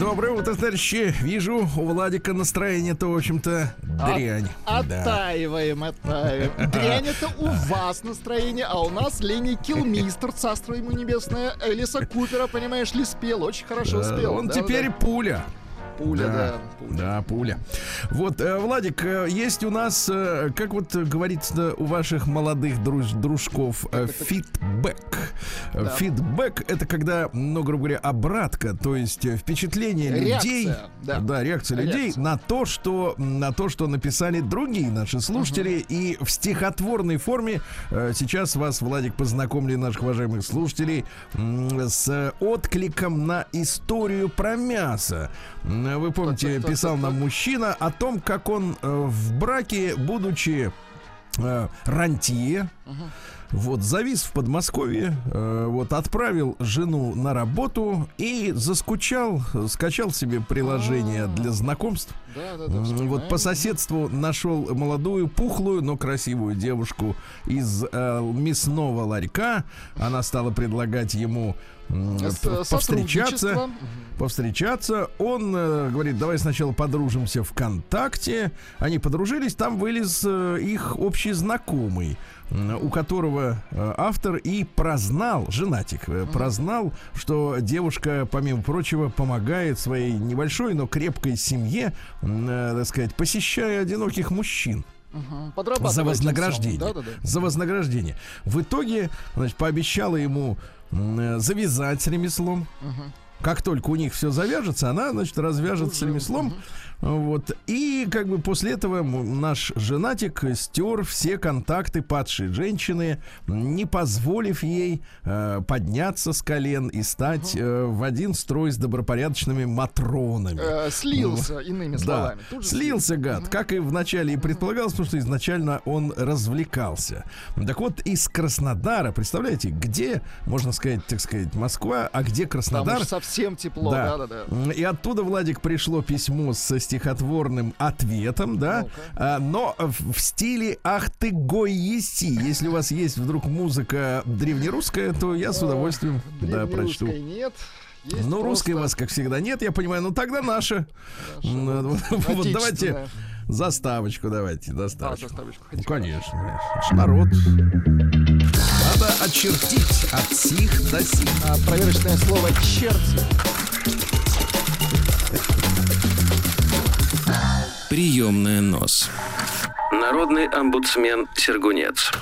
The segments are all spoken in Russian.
Доброе утро, товарищи. Вижу, у Владика настроение-то, в общем-то, дрянь. От, Да. Оттаиваем, оттаиваем. Дрянь это у вас настроение, а у нас Ленни Килмистер, царство ему небесное, Элиса Купера, понимаешь ли, спел, очень хорошо спел. Он да, теперь да. пуля. Пуля, да, да. пуля. Да, пуля. Вот, э, Владик, э, есть у нас, э, как вот говорится у ваших молодых друж- дружков, фидбэк. Да. Фидбэк это когда, ну, грубо говоря, обратка, то есть впечатление людей, Реакция, да. реакция людей Реакция. на то, что на то, что написали другие наши слушатели, и в стихотворной форме сейчас вас, Владик, познакомили наших уважаемых слушателей с откликом на историю про мясо. М, Вы помните, писал нам мужчина о том, как он э, в браке, будучи э, рантье, вот, завис в Подмосковье, э, вот, отправил жену на работу и заскучал, э, скачал себе приложение А. для знакомств. Да, да, да, М, вспоминаем. Вот по соседству нашел молодую, пухлую, но красивую девушку из э, мясного ларька. Она стала предлагать ему п- повстречаться. Повстречаться. Он э, говорит, давай сначала подружимся ВКонтакте. Они подружились, там вылез э, их общий знакомый, у которого э, автор и прознал, женатик, э, прознал, что девушка, помимо прочего, помогает своей небольшой, но крепкой семье, э, так сказать, посещая одиноких мужчин за вознаграждение. Да, да, да. За вознаграждение. В итоге, значит, пообещала ему э, завязать с ремеслом. Мгм. Как только у них все завяжется, она, значит, развяжет с ремеслом. Вот. И как бы после этого наш женатик стер все контакты падшей женщины, не позволив ей э, подняться с колен и стать э, в один строй с добропорядочными матронами. Э, Слился, иными Да, словами. Же слился гад, как и вначале и предполагалось, потому что изначально он развлекался. Так вот, из Краснодара, представляете, где, можно сказать, так сказать, Москва, а где Там Краснодар? уж совсем тепло, Да. да, да, да. И оттуда, Владик, пришло письмо со стихотворным ответом, да, а, но в стиле «Ах ты гой еси». Если у вас есть вдруг музыка древнерусская, то я с удовольствием, да, прочту. Нет. Есть Ну, русской у вас, как всегда, нет, я понимаю. Ну, тогда наша. Ну, вот, давайте заставочку давайте, А, заставочку. заставочку Ну, конечно, конечно. Народ. Надо очертить от сих до сих. А, проверочное слово черти. Приемная нос. Народный омбудсмен Сергунец.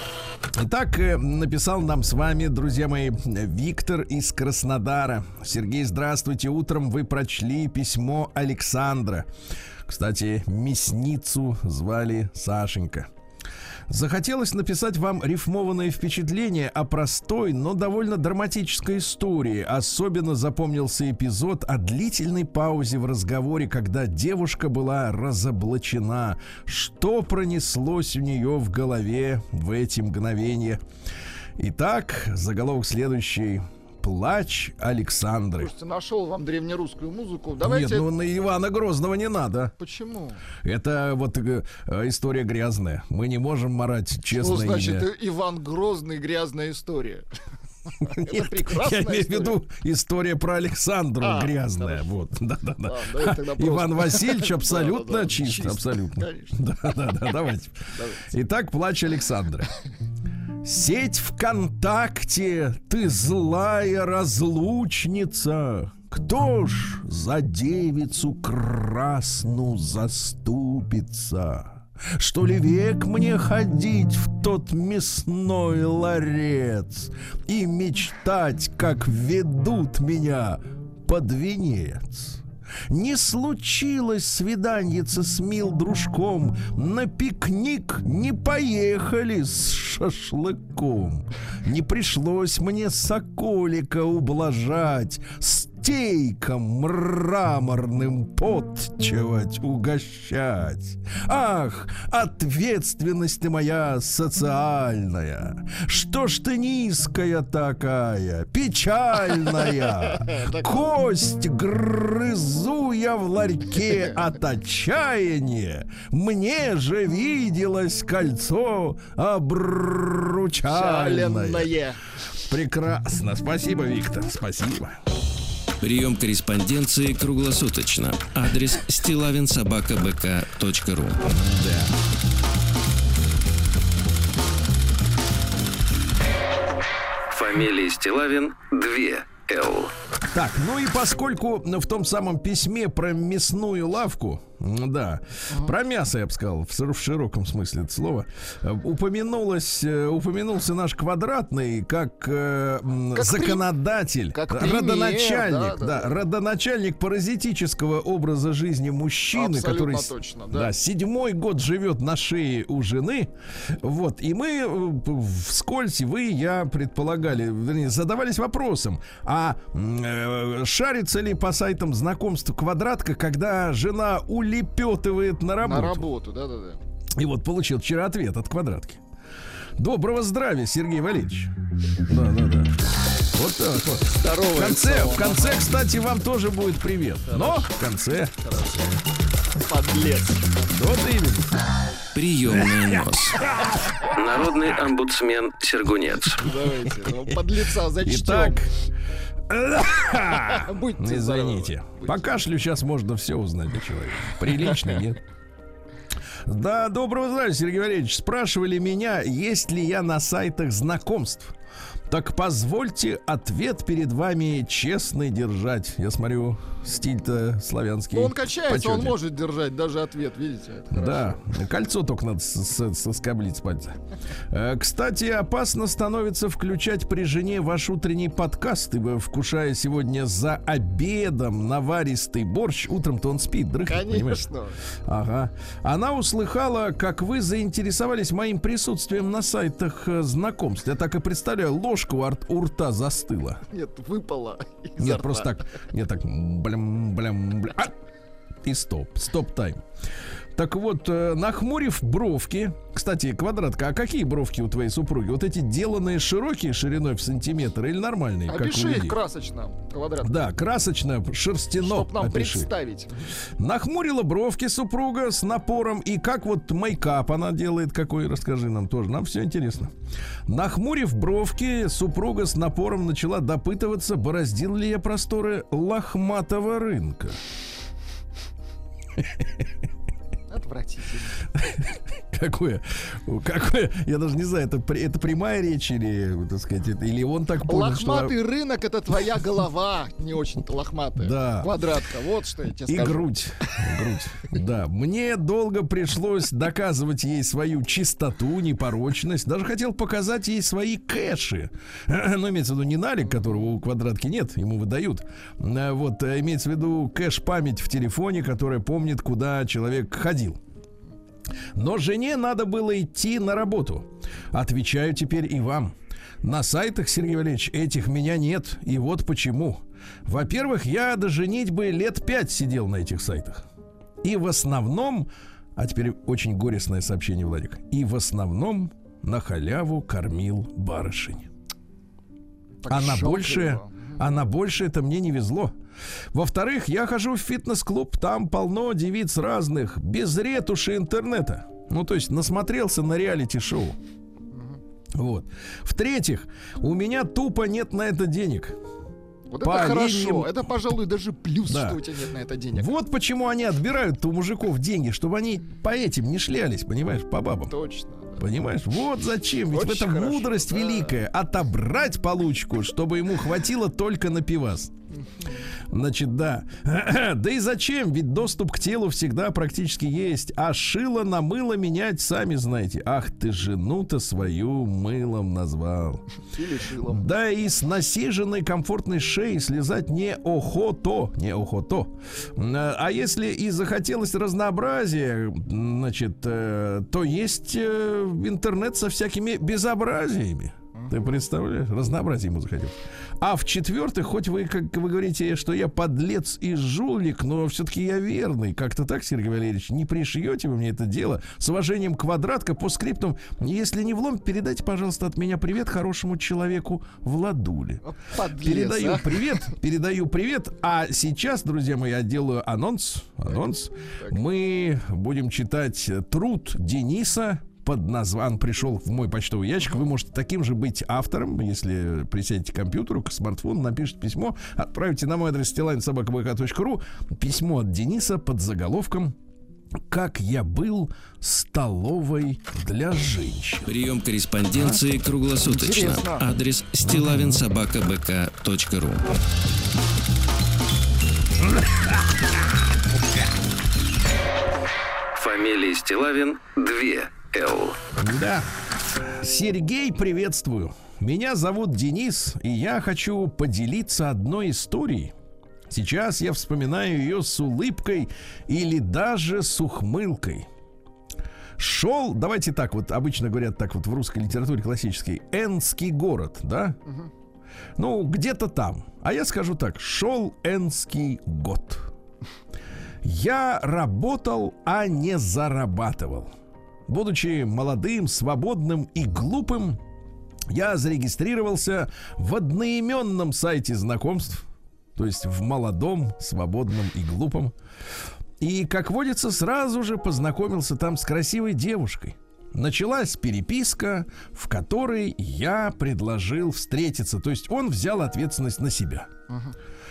Итак, э, написал нам с вами, друзья мои, Виктор из Краснодара. Сергей, здравствуйте. Утром вы прочли письмо Александра. Кстати, мясницу звали Сашенька. Захотелось написать вам рифмованное впечатление о простой, но довольно драматической истории. Особенно запомнился эпизод о длительной паузе в разговоре, когда девушка была разоблачена. Что пронеслось у нее в голове в эти мгновения? Итак, заголовок следующий. Плач Александры. Слушайте, нашел вам древнерусскую музыку. Нет, Давайте... ну на Ивана Грозного не надо. Почему? Это вот э, история грязная. Мы не можем марать Что честное значит имя. э, Иван Грозный грязная история? Нет, я имею в виду история про Александру А, грязная. хорошо. Вот, да, да, да. А, просто. Иван Васильевич абсолютно Да, да, да, чист, чист. абсолютно. Конечно. Да, да, да, давайте. Давайте. Итак, плач Александра. Сеть ВКонтакте, ты злая разлучница. Кто ж за девицу красну заступится? Что ли век мне ходить в тот мясной ларец И мечтать, как ведут меня под венец? Не случилось свиданьица с мил дружком. На пикник не поехали с шашлыком. Не пришлось мне соколика ублажать С стейком мраморным подчевать, угощать. Ах, ответственность ты моя социальная, что ж ты низкая такая, печальная, кость грызу я в ларьке от отчаяния, мне же виделось кольцо обручальное. Прекрасно. Спасибо, Виктор. Спасибо. Прием корреспонденции круглосуточно. Адрес стилавинсобакабк.ру Да. Фамилия Стилавин 2 Л. Так, ну и поскольку в том самом письме про мясную лавку, да, про мясо, я бы сказал, в, шир- в широком смысле это слова, э, упомянулось, э, упомянулся наш квадратный как, э, Как законодатель, как родоначальник, да, да, да, родоначальник паразитического образа жизни мужчины, Абсолютно который точно, да. да, седьмой год живет на шее у жены. Вот. И мы вскользь, вы, и я предполагали, вернее, задавались вопросом, а э, шарится ли по сайтам знакомств квадратка, когда жена улепетывает на работу? На работу, да-да-да. И вот получил вчера ответ от квадратки. Доброго здравия, Сергей Валерьевич. Да, да, да. Вот так вот. В Здорово. конце, в конце, кстати, вам тоже будет привет. Но в конце. Подлец. Вот именно. Приемная нос. Народный омбудсмен Сергунец. Давайте. ну, Подлеца зачтем. Итак, Будьте Ну, извините. здоровы. По кашлю сейчас можно все узнать о человеке. Прилично, нет? Да, доброго здравия, Сергей Валерьевич. Спрашивали меня, есть ли я на сайтах знакомств. Так позвольте ответ перед вами честный держать. Я смотрю, стиль-то славянский. Он качается, он почетен. может держать даже ответ, видите? Да, кольцо только надо соскоблить с пальца. Э, Кстати, опасно становится включать при жене ваш утренний подкаст, ибо вкушая сегодня за обедом наваристый борщ, утром-то он спит, дрыхнет, понимаешь? Конечно. Ага. Она услыхала, как вы заинтересовались моим присутствием на сайтах э, знакомств. Я так и представляю, ложка у, рта застыла. Нет, выпало. изо Нет, рта. просто так. Нет, так. Блям, блям, блям. А! И стоп. Стоп тайм. Так вот, э, нахмурив бровки. Кстати, квадратка, а какие бровки у твоей супруги? Вот эти деланные широкие шириной в сантиметр или нормальные, Опиши их красочно, квадрат. Да, красочно, шерстяно. Чтоб нам опиши. представить. Нахмурила бровки супруга с напором. И как вот мейкап она делает, какой, расскажи нам тоже. Нам все интересно. Нахмурив бровки, супруга с напором начала допытываться, бороздил ли я просторы лохматого рынка. Отвратительно. Какое, какое, я даже не знаю, это, это прямая речь или, так сказать, это- или он так понял, Лохматый что... рынок это твоя голова, не очень-то лохматая. Да. Квадратка, вот что я тебе И скажу. грудь. грудь. Да. Мне долго пришлось доказывать ей свою чистоту, непорочность. Даже хотел показать ей свои кэши. Но имеется в виду не налик, которого у квадратки нет, ему выдают. А Вот, а имеется в виду кэш-память в телефоне, которая помнит, куда человек ходил. Но жене надо было идти на работу. Отвечаю теперь и вам. На сайтах, Сергей Валерьевич, этих меня нет. И вот почему. Во-первых, я до женитьбы лет пять сидел на этих сайтах. И в основном, а теперь очень горестное сообщение, Владик, и в основном на халяву кормил барышень. Так а на щелкай большее, его. а на большее это мне не везло. Во-вторых, я хожу в фитнес-клуб, там полно девиц разных, без ретуши интернета. Ну, то есть насмотрелся на реалити-шоу. Вот. В-третьих, у меня тупо нет на это денег. Вот по это хорошо. Это, пожалуй, даже плюс, Да. что у тебя нет на это денег. Вот почему они отбирают у мужиков деньги, чтобы они по этим не шлялись, понимаешь, по бабам. Точно. да. Понимаешь? Вот зачем. Ведь Очень этом хорошо, мудрость да. великая. Отобрать получку, чтобы ему хватило только на пивас. Значит, да. Да и зачем? Ведь доступ к телу всегда практически есть. А шило на мыло менять, сами знаете. Ах ты жену-то свою мылом назвал. Или шилом. Да и с насиженной комфортной шеи слезать не охото, не охото. А а если и захотелось разнообразия, значит, э, то есть э, интернет со всякими безобразиями. Ты представляешь? Разнообразие ему захотел. А в-четвертых, хоть вы, как вы говорите, что я подлец и жулик, но все-таки я верный. Как-то так, Сергей Валерьевич, не пришьете вы мне это дело. С уважением, квадратка по скриптам. Если не влом, передайте, пожалуйста, от меня привет хорошему человеку Владуле. Подлец, Передаю а. привет, передаю привет. А сейчас, друзья мои, я делаю анонс. Анонс. Мы будем читать труд Дениса под названием пришел в мой почтовый ящик. Вы можете таким же быть автором, если присядете к компьютеру, к смартфону, напишите письмо, отправите на мой адрес stilainsobakabk.ru письмо от Дениса под заголовком «Как я был столовой для женщин». Прием корреспонденции круглосуточно. Интересно. Адрес стилавинсобакабк.ру Фамилия Стилавин 2 Л. Да. Сергей, приветствую. Меня зовут Денис, и я хочу поделиться одной историей. Сейчас я вспоминаю ее с улыбкой или даже с ухмылкой. Шел, давайте так вот, обычно говорят так вот в русской литературе классической, Энский город, да? Ну, где-то там. А я скажу так, шел Энский год. Я работал, а не зарабатывал. Будучи молодым, свободным и глупым, я зарегистрировался в одноименном сайте знакомств, то есть в молодом, свободном и глупом. И, как водится, сразу же познакомился там с красивой девушкой. Началась переписка, в которой я предложил встретиться. То есть он взял ответственность на себя.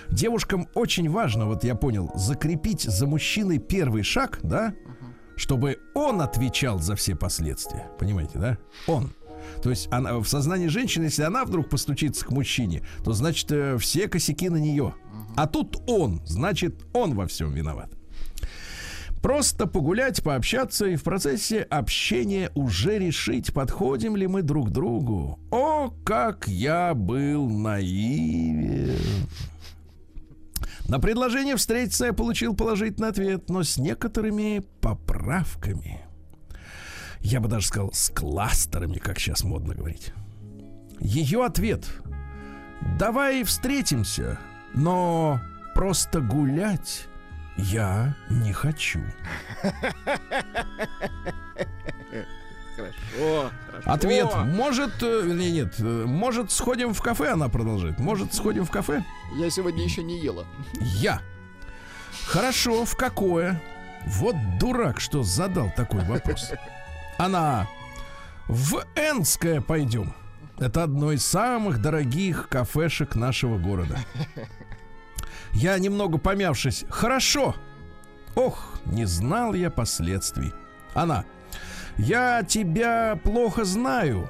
Девушкам очень важно, вот я понял, закрепить за мужчиной первый шаг, да, чтобы он отвечал за все последствия. Понимаете, да? Он. То есть она, в сознании женщины, если она вдруг постучится к мужчине, то значит э, все косяки на нее. А тут он, значит он во всем виноват. Просто погулять, пообщаться и в процессе общения уже решить, подходим ли мы друг другу. О, как я был наивен. На предложение встретиться я получил положительный ответ, но с некоторыми поправками. Я бы даже сказал, с кластерами, как сейчас модно говорить. Ее ответ. Давай встретимся, но просто гулять я не хочу. Хорошо, хорошо. Ответ. Может, э, вернее, нет, э, может, сходим в кафе, она продолжает. Может, сходим в кафе? Я сегодня еще не ела. Я. Хорошо, в какое? Вот дурак, что задал такой вопрос. Она. В Энское пойдем. Это одно из самых дорогих кафешек нашего города. Я немного помявшись. Хорошо. Ох, не знал я последствий. Она. Я тебя плохо знаю.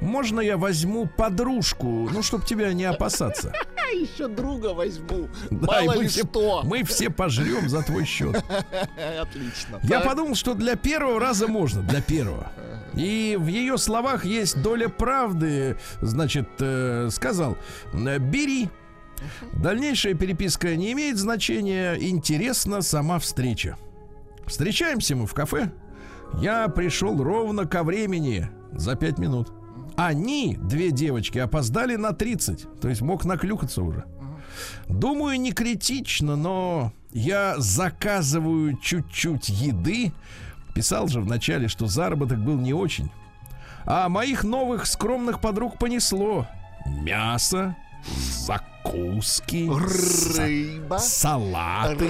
Можно я возьму подружку, ну, чтобы тебя не опасаться? А еще друга возьму. Да, и Мало мы ли все, что. мы все пожрем за твой счет. Отлично. Я Так. подумал, что для первого раза можно, для первого. И в ее словах есть доля правды. Значит, э, сказал, бери. Дальнейшая переписка не имеет значения. Интересна сама встреча. Встречаемся мы в кафе. Я пришел ровно ко времени за пять минут. Они, две девочки, опоздали на 30. То есть мог наклюкаться уже. Думаю, не критично, но я заказываю чуть-чуть еды. Писал же вначале, что заработок был не очень. А моих новых скромных подруг понесло. Мясо, закуски, Рыба. салаты,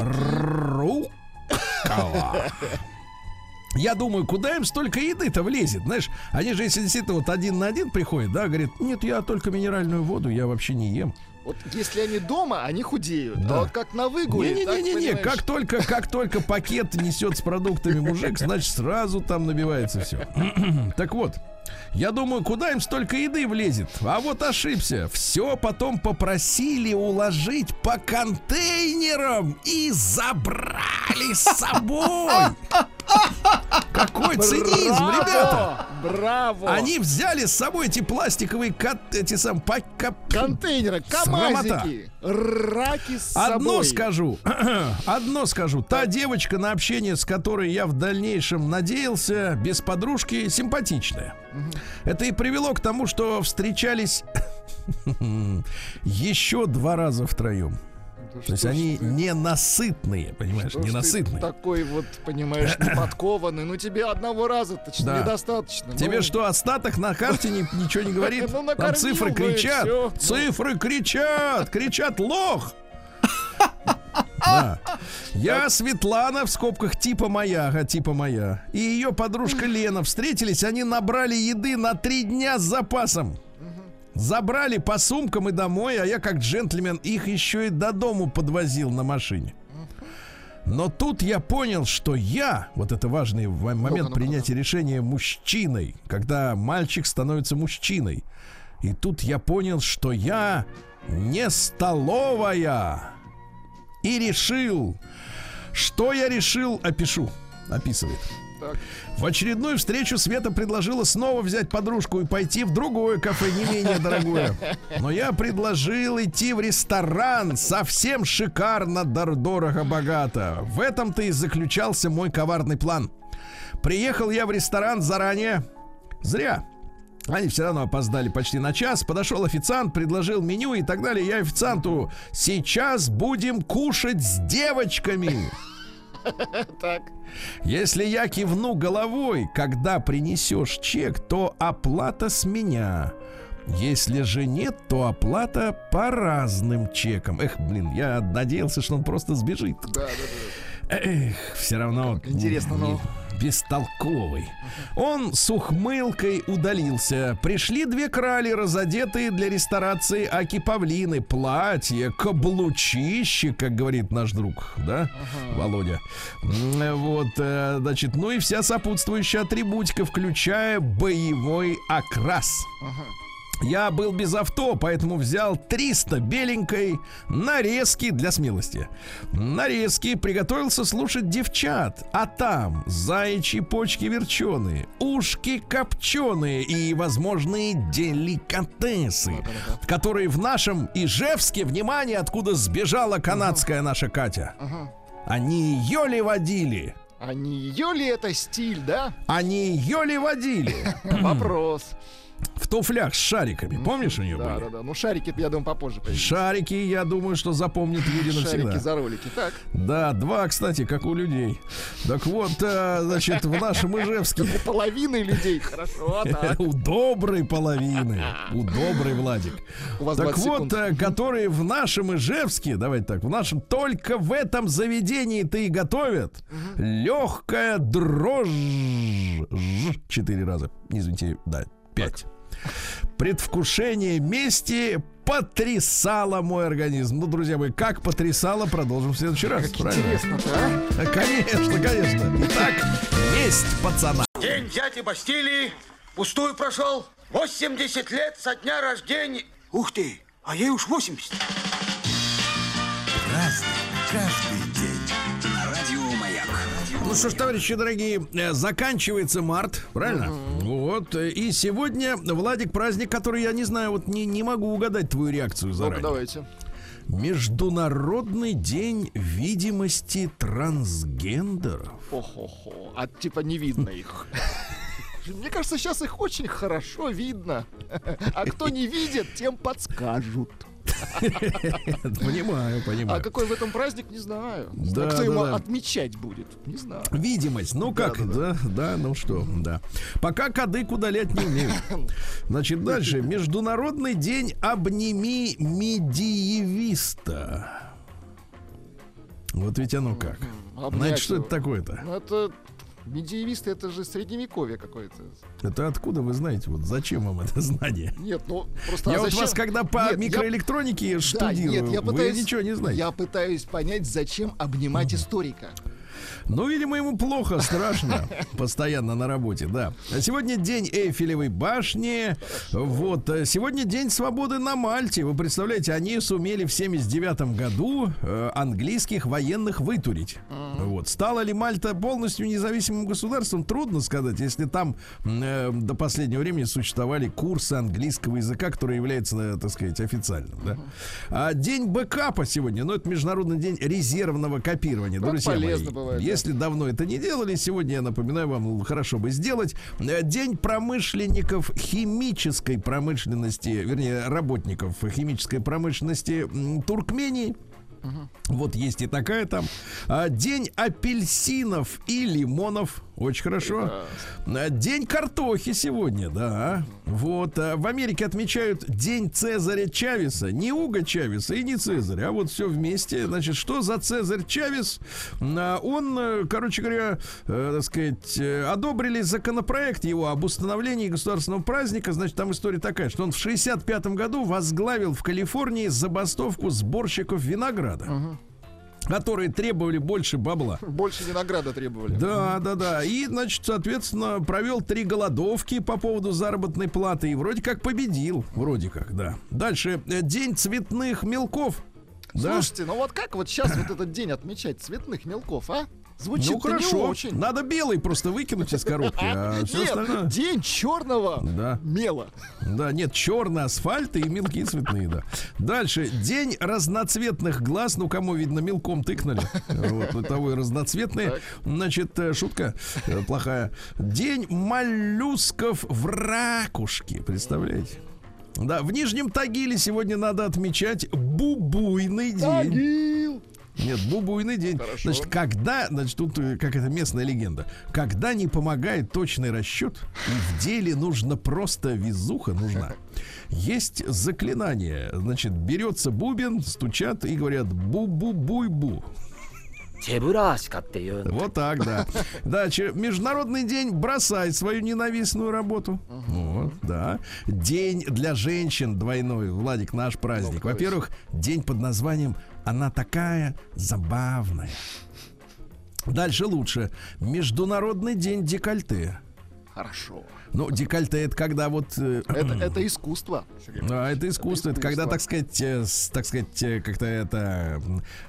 руккола. Я думаю, куда им столько еды-то влезет? Знаешь, они же, если действительно вот один на один приходят, да, говорит, нет, я только минеральную воду, я вообще не ем. Вот если они дома, они худеют. Да. А вот как на выгуле, Не-не-не-не, как только, как только пакет несет с продуктами мужик, значит, сразу там набивается все. Так вот, я думаю, куда им столько еды влезет? А вот ошибся. Все потом попросили уложить по контейнерам и забрали с собой. Какой цинизм, Браво! ребята! Браво! Они взяли с собой эти пластиковые кат- эти сам пак- кап- Контейнеры, камазики, раки с Одно собой. скажу, одно скажу. Та девочка, на общение с которой я в дальнейшем надеялся, без подружки, симпатичная. Это и привело к тому, что встречались еще два раза втроем. Да То есть что они ты- ненасытные, понимаешь, что ж ты ненасытные. такой вот, понимаешь, неподкованный. Ну тебе одного раза точно Да. недостаточно. Тебе Ну, что, остаток на карте ни- ничего не говорит? Ну, Там цифры кричат. всё. Цифры кричат. Кричат лох. Да. Я Светлана в скобках типа моя, ага, типа моя. И ее подружка Лена встретились, они набрали еды на три дня с запасом. Забрали по сумкам и домой, а я как джентльмен их еще и до дому подвозил на машине. Но тут я понял, что я, вот это важный момент ну-ка, принятия решения мужчиной, когда мальчик становится мужчиной. И тут я понял, что я не столовая. И решил, что я решил, опишу, описывает. Так. В очередную встречу Света предложила снова взять подружку и пойти в другое кафе, не менее дорогое. Но я предложил идти в ресторан, совсем шикарно, дор- дорого, богато. В этом-то и заключался мой коварный план. Приехал я в ресторан заранее. Зря. Они все равно опоздали почти на час. Подошел официант, предложил меню и так далее. Я официанту сейчас будем кушать с девочками. Так. Если я кивну головой, когда принесешь чек, то оплата с меня. Если же нет, то оплата по разным чекам. Эх, блин, я надеялся, что он просто сбежит. Да, да, да. Эх, все равно. Интересно, ну. Бестолковый. Он с ухмылкой удалился. Пришли две крали, разодетые для ресторации аки павлины. Платье, каблучище, как говорит наш друг, да, Володя. М, Вот, э, значит, ну и вся сопутствующая атрибутика, включая боевой окрас. Я был без авто, поэтому взял 300 беленькой нарезки для смелости. Нарезки приготовился слушать девчат, а там заячьи почки верченые, ушки копченые и возможные деликатесы, которые в нашем Ижевске, внимание, откуда сбежала канадская наша Катя. Они ее ли водили? А не ее ли это стиль, да? Они ее ли водили? Вопрос. В туфлях с шариками. Помнишь, у нее Да, были? да, да. Ну, шарики, я думаю, попозже появятся. Шарики, я думаю, что запомнит люди Шарики навсегда. за ролики. Так. Да, два, кстати, как у людей. Так вот, э, значит, в нашем Ижевске У половины людей. Хорошо, у доброй половины, у доброй Владик. У вас Так 20 вот, э, которые в нашем Ижевске, давайте так, в нашем, только в этом заведении-то и готовят легкая дрожь. Четыре раза. Извините, да, пять. Предвкушение мести потрясало мой организм. Ну, друзья мои, как потрясало, продолжим в следующий раз. Как интересно-то, а? Э, Конечно, конечно. Итак, месть пацана. День дяди Бастилии пустую прошел. 80 лет со дня рождения. Ух ты, а ей уж 80. Ну что ж, товарищи дорогие, э, заканчивается март, правильно? Вот. э, И сегодня, Владик, праздник, который я не знаю, вот не, не могу угадать твою реакцию заранее. давайте. Международный день видимости трансгендеров. Хо-хо-хо. А типа не видно их. Мне кажется, сейчас их очень хорошо видно. А кто не видит, тем подскажут. Понимаю, А понимаю. какой в этом праздник, не знаю. Да, А кто да, ему да. отмечать будет? Не знаю. Видимость, ну как, да, да, ну что, да. Пока кадык удалять не умею. Значит, дальше. Международный день обними медиевиста. Вот ведь оно как. Обнять Знаете, что его. это такое-то? Ну, это медиевисты, это же средневековье какое-то. Это откуда вы знаете? Вот зачем вам это знание? Нет, ну просто я а вот зачем? вас, когда по Нет, я- микроэлектронике Да, штудирую, нет, я вы пытаюсь, ничего не знаете. Я пытаюсь понять, зачем обнимать историка. Ну, видимо, ему плохо, страшно. Постоянно на работе, да. А Сегодня день Эйфелевой башни. Вот. э, Сегодня день свободы на Мальте. Вы представляете, они сумели в 79 году э, английских военных вытурить. Вот. Стала ли Мальта полностью независимым государством, трудно сказать, если там э, до последнего времени существовали курсы английского языка, который является, э, так сказать, официальным. Да? А день бэкапа сегодня, ну, это Международный день резервного копирования. Ну, Друзья полезно мои, бывает, да. если давно это не делали, сегодня, я напоминаю вам, хорошо бы сделать. Э, День промышленников химической промышленности, вернее, работников химической промышленности м, Вот есть и такая там. А, День апельсинов и лимонов. Очень хорошо. А, День картохи сегодня, да. Вот. а, В Америке отмечают День Цезаря Чавеса. Не Уга Чавеса и не Цезаря, а вот все вместе. Значит, что за Цезарь Чавес? А, Он, э, короче говоря, э, так сказать, э, одобрили законопроект его об установлении государственного праздника. Значит, там история такая, что он в 65 году возглавил в Калифорнии забастовку сборщиков винограда. Которые требовали больше бабла. Больше винограда требовали. Да, да, да. И, значит, соответственно, провел три голодовки по поводу заработной платы. И вроде как победил. Вроде как, да. Дальше. э, День цветных мелков. Да. Слушайте, ну вот как вот сейчас вот этот день отмечать цветных мелков, а? Звучит ну не хорошо. очень. Надо белый просто выкинуть из коробки, а все Нет, остальное. день черного Да. мела. Да, нет, черный асфальт и мелкие цветные, да. Дальше. День разноцветных глаз. Ну, кому, видно, мелком тыкнули. Вот, ну, того и разноцветные. Значит, э, шутка э, плохая. День моллюсков в ракушке. Представляете? Да, в Нижнем Тагиле сегодня надо отмечать бубуйный день. Тагил! Нет, бубуйный ну, день. Хорошо. Значит, когда, значит, тут э, как это местная легенда, когда не помогает точный расчет, и в деле нужно просто везуха нужна. Есть заклинание. Значит, берется бубен, стучат и говорят бу-бу-буй-бу. -бу. Вот так, да. Да, Международный день бросай свою ненавистную работу. Вот, да. День для женщин двойной. Владик, наш праздник. Во-первых, день под названием «Она такая забавная». Дальше лучше. Международный день декольте. Хорошо. Ну, декольте это когда вот... э, Это, это искусство. Сергей. а, это искусство, это, когда, искусство. так сказать, э, с- так сказать, э, как-то это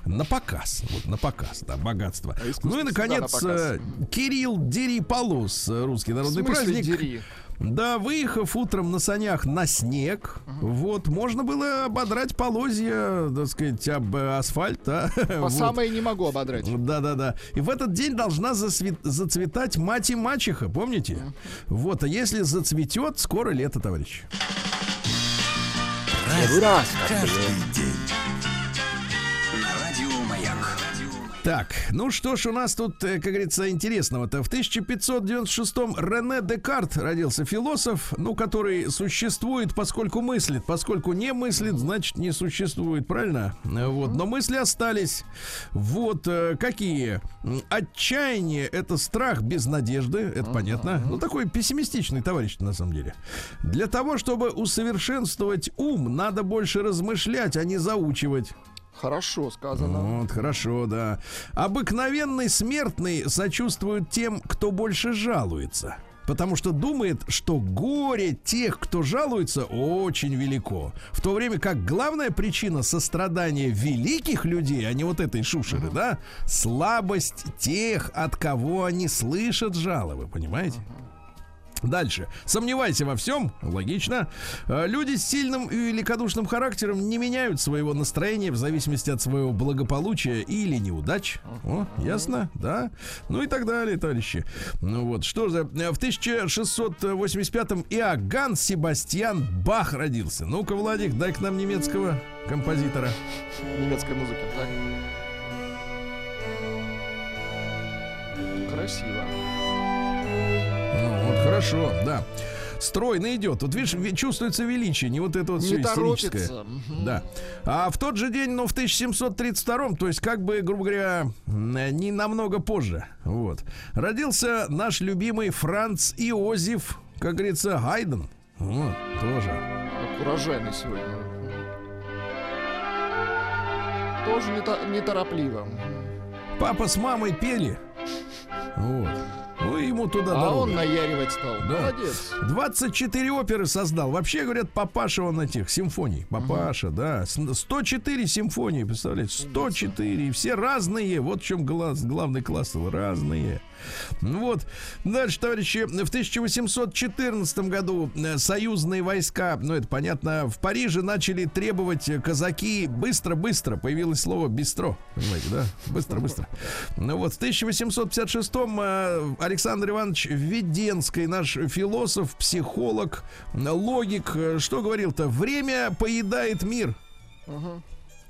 на показ, вот на показ, да, богатство. А ну и наконец на Кирилл Дери-Полос, русский народный праздник. дери? Да, выехав утром на санях на снег, угу. вот, можно было ободрать полозья, так сказать, об асфальт. А? По вот. самое не могу ободрать. Да-да-да. И в этот день должна зацветать мать и мачеха, помните? Угу. Вот, а если зацветет, скоро лето, товарищ. Раз, каждый день. Так, ну что ж у нас тут, э, как говорится, интересного-то. В 1596-м Рене Декарт родился философ, ну, который существует, поскольку мыслит. Поскольку не мыслит, значит, не существует, правильно? Вот, но мысли остались. Вот, э, какие? Отчаяние — это страх без надежды, это понятно. Ну, такой пессимистичный товарищ, на самом деле. Для того, чтобы усовершенствовать ум, надо больше размышлять, а не заучивать. Хорошо сказано. Вот, хорошо, да. Обыкновенный смертный сочувствует тем, кто больше жалуется. Потому что думает, что горе тех, кто жалуется, очень велико. В то время как главная причина сострадания великих людей, а не вот этой шушеры, да, слабость тех, от кого они слышат жалобы, понимаете? Дальше. Сомневайся во всем. Логично. Э, Люди с сильным и великодушным характером не меняют своего настроения в зависимости от своего благополучия или неудач. О, ясно? Да? Ну и так далее, товарищи. Ну вот, что за... э, В 1685-м Иоганн Себастьян Бах родился. Ну-ка, Владик, дай к нам немецкого композитора. Немецкой музыки. Так. Красиво. Ну, вот хорошо, да. Стройно идет. Вот видишь, ви- чувствуется величие, не вот это вот все торопится. Да. А в тот же день, но в 1732, то есть как бы, грубо говоря, м, не намного позже, вот, родился наш любимый Франц Иозеф, как говорится, Гайден. Вот, тоже. Урожайный сегодня. Тоже не то- неторопливо. Папа с мамой пели. Вот. Ну Ну ему туда А дорога. он наяривать стал. Да. Молодец. 24 оперы создал. Вообще, говорят, папаша он этих симфоний. Папаша, да. С- 104 симфонии, представляете? 104. И все разные. Вот в чем глаз, главный класс. Разные. Ну Вот. Дальше, товарищи, в 1814 году э, союзные войска, ну это понятно, в Париже начали требовать э, казаки быстро-быстро. Появилось слово бистро. Понимаете, да? Быстро-быстро. Ну вот, в 1856-м э, Александр Иванович Введенский, наш философ, психолог, логик, э, что говорил-то? Время поедает мир.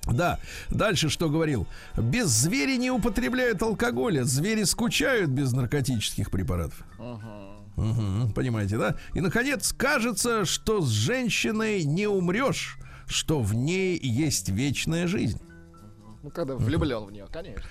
Да, дальше что говорил? Без звери не употребляют алкоголя, звери скучают без наркотических препаратов. Мгм, понимаете, да? И, наконец, кажется, что с женщиной не умрешь, что в ней есть вечная жизнь. Ну, когда влюблен в нее, конечно.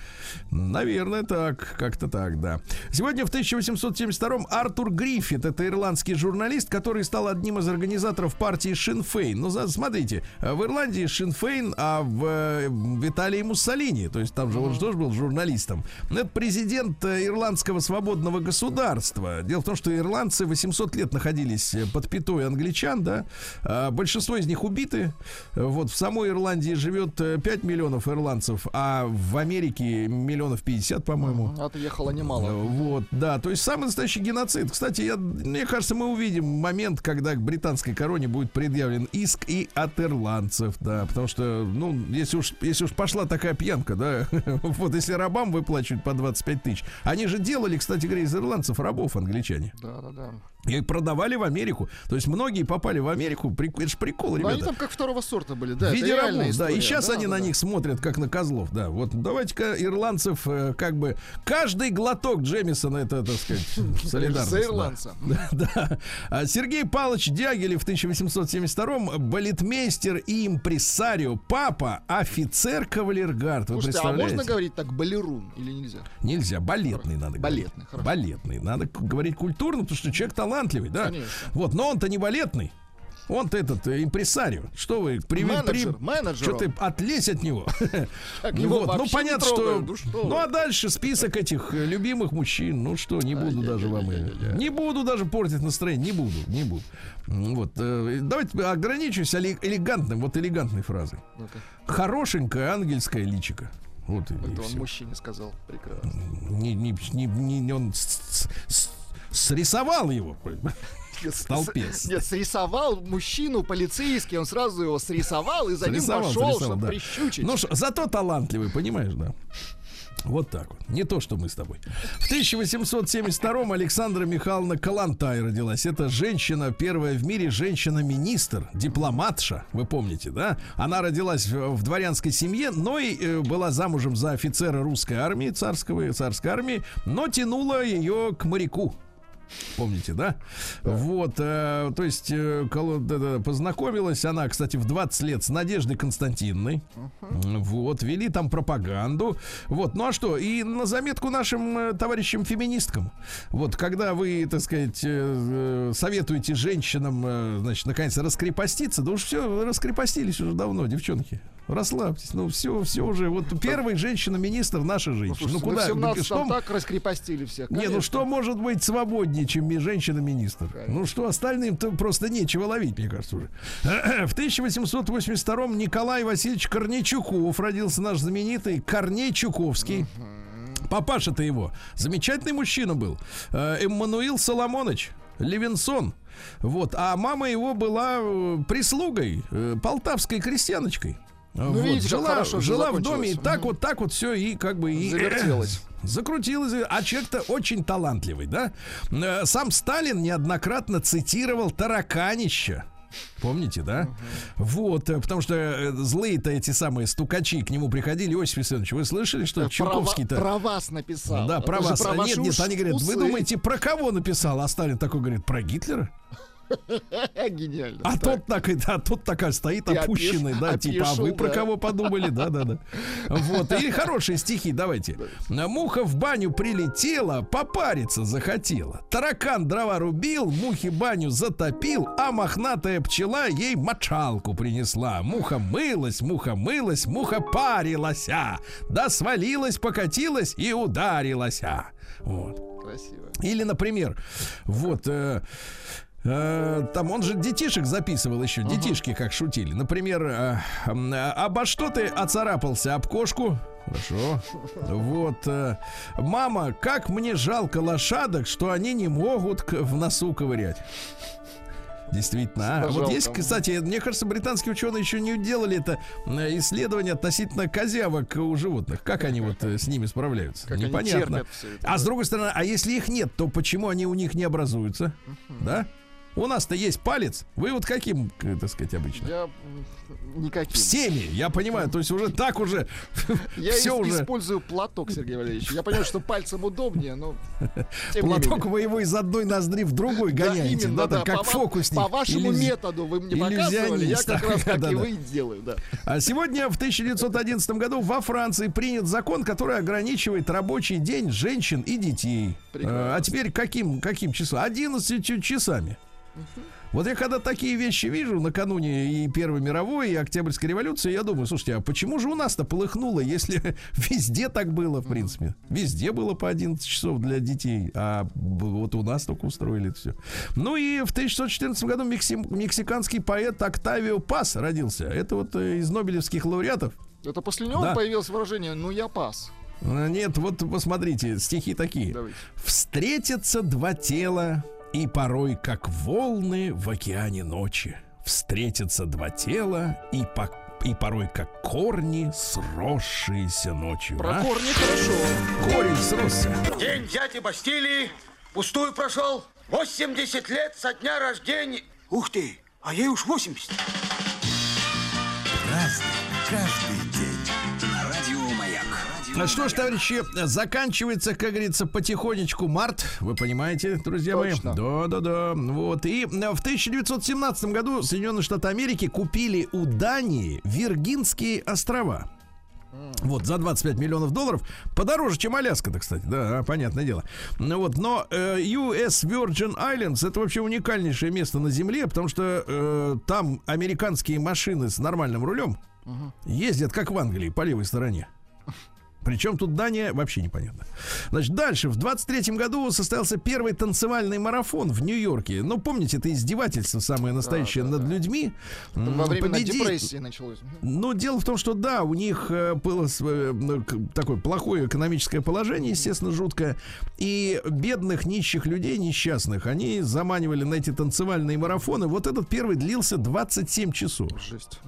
Наверное, так, как-то так, да. Сегодня в 1872-м Артур Гриффит, это ирландский журналист, который стал одним из организаторов партии Шинфейн. Ну, смотрите, в Ирландии Шинфейн, а в, э, в Италии Муссолини, то есть там же он же тоже был журналистом. Это президент э, Ирландского свободного государства. Дело в том, что ирландцы 800 лет находились э, под пятой англичан, да. А Большинство из них убиты. Вот в самой Ирландии живет э, 5 миллионов ирландцев, а в Америке миллионов 50, по-моему. Отъехало немало. Вот, да, то есть самый настоящий геноцид. Кстати, я, мне кажется, мы увидим момент, когда к британской короне будет предъявлен иск и от ирландцев, да, потому что, ну, если уж, если уж пошла такая пьянка, да, вот если рабам выплачивают по 25 тысяч, они же делали, кстати говоря, из ирландцев рабов англичане. Да, да, да. И продавали в Америку. То есть многие попали в Америку. Это же прикол, Ну, они ребята. там как второго сорта были, да. В виде рабов, да. И сейчас Да, они да, на да. них смотрят, как на козлов, да. Вот давайте-ка ирландцев, э, как бы, каждый глоток Джемисона, это, так сказать, солидарность. За ирландца. Да, да. А Сергей Павлович Дягилев в 1872-м балетмейстер и импресарио, папа, офицер кавалергард. Вы Слушайте, а можно говорить так балерун или нельзя? Нельзя, балетный надо Балетный, говорить. хорошо. Балетный. Надо говорить культурно, потому что человек талантливый, да. Конечно. Вот, но он-то не балетный. Он-то этот э, импресарио. Что вы, при, Менеджер, менеджер Что ты отлезь от него? Так, его Вот, ну понятно, не что. ну что Ну а дальше список этих э, любимых мужчин. Ну что, не буду даже вам. э, Не буду даже портить настроение. Не буду, не буду. Вот. э, Давайте ограничусь эле- элегантным, вот элегантной фразой. Ну-ка, Хорошенькое ангельское личико. Вот Это он всё. мужчине сказал. Прекрасно. не, не, не, не- он с- с- срисовал его. В толпе. Нет, срисовал мужчину полицейский, он сразу его срисовал и за ним Срисовал, пошел, срисовал, чтобы да. прищучить. Ну, ш- зато талантливый, понимаешь, да. Вот так вот. Не то, что мы с тобой. В 1872-м Александра Михайловна Калантай родилась. Это женщина, первая в мире женщина-министр, дипломатша, вы помните, да? Она родилась в, в дворянской семье, но и э, была замужем за офицера русской армии, царского, царской армии, но тянула ее к моряку. Помните, да? Вот, э, то есть э, да, да, познакомилась она, кстати, в 20 лет с Надеждой Константиновной. Вот, вели там пропаганду. Вот, ну а что? И на заметку нашим э, товарищам-феминисткам. Вот, когда вы, так сказать, э, э, советуете женщинам, э, значит, наконец раскрепоститься, да уж все, раскрепостились уже давно, девчонки. Расслабьтесь, ну все, все уже. Вот первая женщина-министр наша Ну, женщина. Ну, слушайте, куда? в ну, 17 что, так раскрепостили всех. не, ну конечно. что может быть свободнее, чем ми- женщина-министр? Ну что, остальным-то просто нечего ловить, мне кажется, уже. В 1882-м Николай Васильевич Корнейчуков родился наш знаменитый Корней Чуковский. Папаша-то его замечательный мужчина был. Э, Эммануил Соломонович Левинсон. Вот, а мама его была э, прислугой, э, полтавской крестьяночкой. Вот, Ну, видите, как жила, хорошо жила в доме, и так вот, так вот все, и как бы и Завертелось. Закрутилось. А человек-то очень талантливый, да? Э, Сам Сталин неоднократно цитировал тараканища. Помните, да? Вот, э, потому что э, злые-то эти самые стукачи к нему приходили. Иосиф Виссарионович, вы слышали, что Про, Чуковский-то... про вас написал. Да, Это про же вас. Ваши Нет, нет, уж они говорят, вы усы. думаете, про кого написал? А Сталин такой говорит, про Гитлера? Гениально. А Так. тот так, и- да, тот такая стоит И опущенный, да, типа, а вы про кого подумали, да, да, да. Вот, или хорошие стихи, давайте. Муха в баню прилетела, попариться захотела. Таракан дрова рубил, мухи баню затопил, а мохнатая пчела ей мочалку принесла. Муха мылась, муха мылась, муха парилась, а. да свалилась, покатилась и ударилась. а. Вот. Красиво. Или, например, вот... э, э, там он же детишек записывал еще, детишки как шутили. Например, э, э, обо что ты оцарапался? Об кошку? Хорошо. Вот. э, мама, как мне жалко лошадок, что они не могут в носу ковырять. Действительно. А, Всегда вот есть, кстати, мне кажется, британские ученые еще не делали это исследование относительно козявок у животных. Как они вот с ними справляются? Как они Непонятно. всё это, а да. с другой стороны, а если их нет, то почему они у них не образуются? Да? У нас-то есть палец. Вы вот каким, так сказать, обычно? Я никаким. Всеми, я понимаю, то есть уже так уже Я все уже. использую платок, Сергей Валерьевич. Я понимаю, что пальцем удобнее, но Платок вы его из одной ноздри в другой гоняете, да, там, как фокусник. По вашему методу вы мне показывали, я как раз так и вы делаю, да. А сегодня в 1911 году во Франции принят закон, который ограничивает рабочий день женщин и детей. А теперь каким, каким числом? 11 часами. Вот я когда такие вещи вижу накануне и Первой мировой, и Октябрьской революции, я думаю, слушайте, а почему же у нас-то полыхнуло, если везде так было, в принципе? Везде было по 11 часов для детей, а вот у нас только устроили это все. Ну и в 1614 году мекси- мексиканский поэт Октавио Пас родился. Это вот э, из нобелевских лауреатов. Это после него Да. появилось выражение «ну я пас». А, Нет, вот посмотрите, стихи такие. Давайте. Встретятся два тела, и порой, как волны в океане ночи. Встретятся два тела, и, по- и порой, как корни, сросшиеся ночью. Про а? корни хорошо. Корень сросся. День дяди Бастилии пустую прошел. 80 лет со дня рождения. Ух ты, а ей уж 80. Что ж, товарищи, заканчивается, как говорится, потихонечку март. Вы понимаете, друзья Точно. мои? Да-да-да. Вот. И э, в 1917 году Соединенные Штаты Америки купили у Дании Виргинские острова. Вот, за 25 миллионов долларов. Подороже, чем Аляска-то, кстати. Да, понятное дело. Ну вот, но э, US Virgin Islands это вообще уникальнейшее место на Земле, потому что э, там американские машины с нормальным рулем ездят, как в Англии, по левой стороне. Причем тут Дания вообще непонятно. Значит, дальше. В 23-м году состоялся первый танцевальный марафон в Нью-Йорке. Ну, помните, это издевательство самое настоящее да, над людьми. Во М, времена победи- депрессии началось. ну, дело в том, что да, у них э, было ну, такое плохое экономическое положение, естественно, жуткое. И бедных, нищих людей, несчастных, они заманивали на эти танцевальные марафоны. Вот этот первый длился 27 часов. Жесть.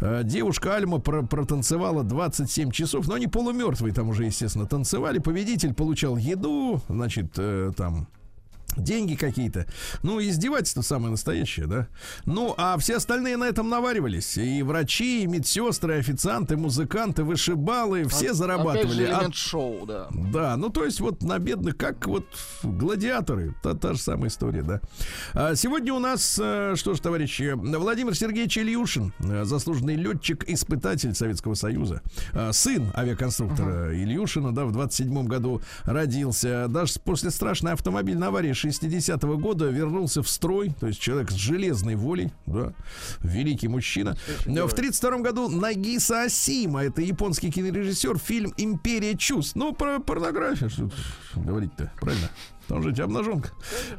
Э, Девушка Альма про- протанцевала 27 часов, но они полумертвые там уже, естественно, танцевали. Победитель получал еду, значит, э, там деньги какие-то. Ну, издевательство самое настоящее, да. Ну, а все остальные на этом наваривались. И врачи, и медсестры, и официанты, музыканты, вышибалы, все зарабатывали. Опять А- элемент шоу, да. да, ну то есть вот на бедных, как вот гладиаторы, та, та же самая история, да. А сегодня у нас, э, что ж, товарищи, Владимир Сергеевич Ильюшин, э, заслуженный летчик-испытатель Советского Союза, э, сын авиаконструктора Ильюшина, да, в 27 году родился. Даже после страшной автомобильной аварии 60-го года вернулся в строй, то есть человек с железной волей, да, великий мужчина. В 32 году Нагиса Асима, это японский кинорежиссер, фильм «Империя чувств». Ну, про порнографию, что говорить-то, правильно? Там же ведь обнаженка.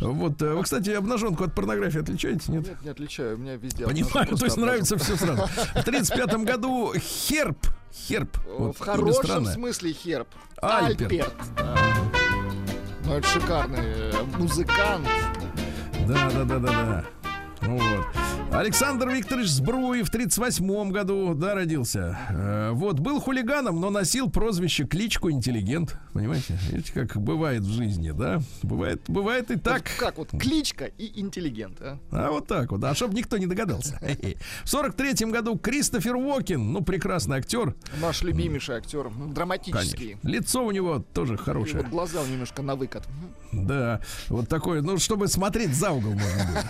Вот, э, вы, кстати, обнаженку от порнографии отличаете, нет? Нет, не отличаю, у меня везде. Понимаю, то есть нравится все сразу. В 35 году Херб. Херб. Вот В хорошем смысле херб. Альперт. да. Шикарный э, музыкант. Да, да, да, да, да. Ну Вот. Александр Викторович Збруев в 38 году, да, родился. Э, вот, был хулиганом, но носил прозвище, кличку интеллигент. Понимаете? Видите, как бывает в жизни, да? Бывает, бывает и так. Вот как вот кличка и интеллигент, а? А вот так вот, а чтобы никто не догадался. В 43 году Кристофер Уокен, ну, прекрасный актер, Наш любимейший актер, ну, драматический. конечно. Лицо у него тоже И хорошее. вот глаза немножко на выкат. Да, вот такой, ну, чтобы смотреть за угол можно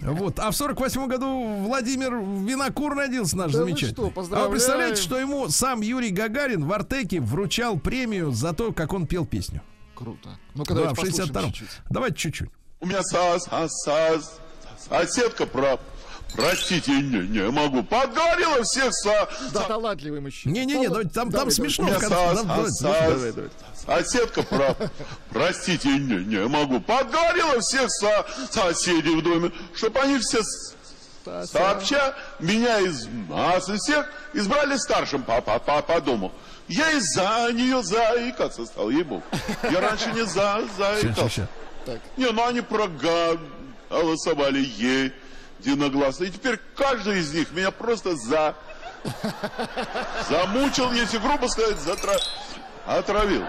было. Вот. А в 48 году Владимир Винокур родился наш Да вы замечательный. что, а вы представляете, что ему сам Юрий Гагарин в Артеке вручал премию за то, как он пел песню? Круто. Ну-ка, Да, давайте в послушаем 62-м. чуть-чуть. Давайте чуть-чуть. У меня сос, а, сос, соседка про, Простите, не, не могу. Подгорело всех со... Да, талантливый мужчина. Не-не-не, там, там Давай, смешно со- Там- со- давай, давай. Соседка прав. Простите, не, не могу. Подгорело всех со- соседей в доме, чтобы они все сообща меня из нас из всех избрали старшим по, по, по, по дому. Я и за нее заикаться стал, ей-богу. Я раньше не за, заикался. Не, ну они проголосовали единогласно. И теперь каждый из них меня просто за... Замучил, если грубо сказать, затра... отравил.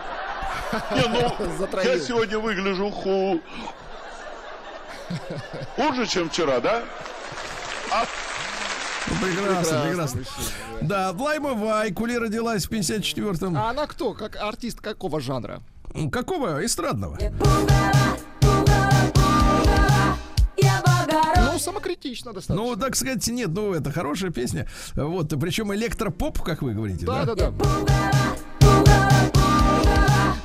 Не, ну, я Затравил. сегодня выгляжу ху... хуже, чем вчера, да? Ну, Прекрасно, прекрасно. Да, Влайма Вайкули родилась в 54-м. А она кто? Как артист какого жанра? Какого? Эстрадного. Ну, самокритично достаточно. Ну, так сказать, нет, ну, это хорошая песня. Вот, причем электропоп, как вы говорите, да, да? да, да.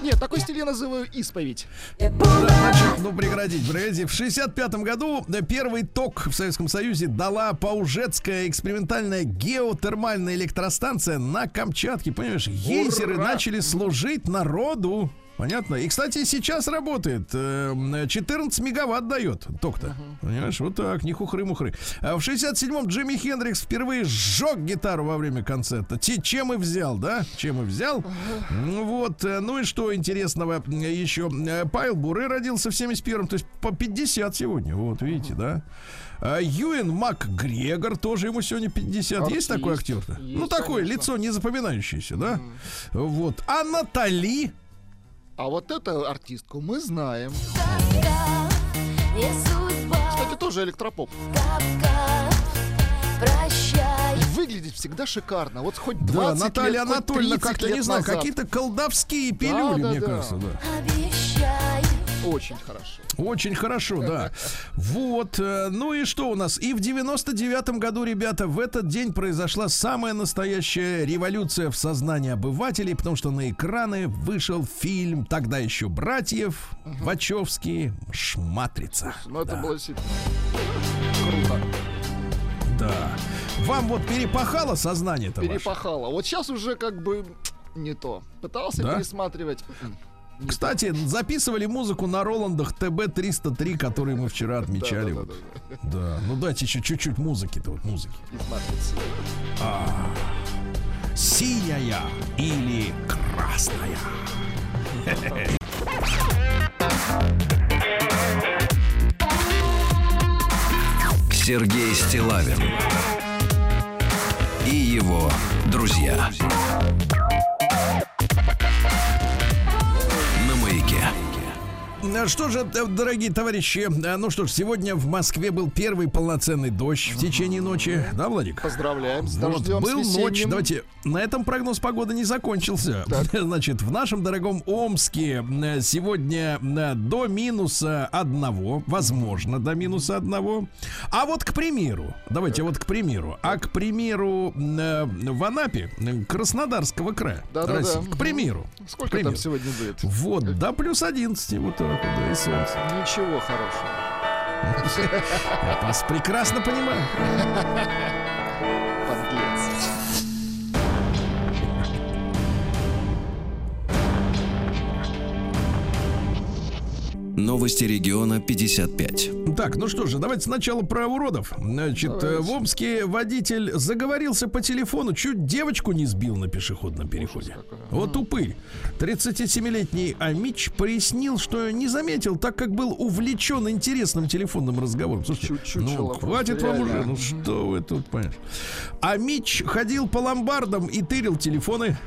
Нет, такой стиль я называю исповедь. Да, значит, ну прекратить, прекратить. В 65 году э, первый ток в Советском Союзе дала Паужетская экспериментальная геотермальная электростанция на Камчатке. Понимаешь, гейзеры начали служить народу. Понятно? И, кстати, сейчас работает. Э, 14 мегаватт дает ток-то. Понимаешь? Вот так, не хухры-мухры. А в 67-м Джимми Хендрикс впервые сжег гитару во время концерта. Те, чем и взял, да? Чем и взял. Ну Вот. э, Ну и что интересного э, еще? Э, Павел Буре родился в 71-м, то есть по 50 сегодня. Вот, видите, да? А Юэн МакГрегор, тоже ему сегодня 50. Есть Артист. такой актер-то? Есть, Ну, такое конечно. лицо не запоминающееся, да? Вот. А Натали... А вот эту артистку мы знаем. Кстати, тоже электропоп. прощай. Выглядит всегда шикарно. Вот хоть 20 Да, лет, Наталья Анатольевна 30 как-то, не знаю, какие-то колдовские пилюли, да, мне да. кажется, да. Обещай. Очень хорошо. Очень хорошо, да. Вот, э, ну и что у нас? И в 99-м году, ребята, в этот день произошла самая настоящая революция в сознании обывателей, потому что на экраны вышел фильм тогда еще братьев Вачовски «Шматрица». Ну, это Да. было действительно круто. Да. Вам вот перепахало сознание-то ваше? Перепахало. Вот сейчас уже как бы не то. Пытался Да? пересматривать. Кстати, записывали музыку на Роландах ТБ-303, которые мы вчера отмечали. Да, вот. да, да, Да, ну дайте еще чуть-чуть музыки-то, вот музыки. «Матрицы». Синяя или красная? Сергей Стилавин и его друзья. На Что же, э, дорогие товарищи, э, ну что ж, сегодня в Москве был первый полноценный дождь в течение ночи. Да, Владик? Поздравляем с Вот, дождем, был с ночь. Давайте, на этом прогноз погоды не закончился. Значит, в нашем дорогом Омске э, сегодня до минуса одного, возможно, до минуса одного. А вот, к примеру, давайте вот к примеру, а к примеру в Анапе, Краснодарского края, Да-да-да. России, к примеру. к Сколько примеру. там сегодня будет? Вот, до плюс 11, вот так вот, да, и солнце. Ничего хорошего. Я вас прекрасно понимаю. Новости региона 55. Так, ну что же, давайте сначала про уродов. Значит, э, в Омске водитель заговорился по телефону, чуть девочку не сбил на пешеходном переходе. Вот упырь. 37-летний Амич пояснил, что не заметил, так как был увлечен интересным телефонным разговором. Слушайте, Чуть-чуть ну, чело хватит вам уже, ну что вы тут, понимаешь. Амич ходил по ломбардам и тырил телефоны.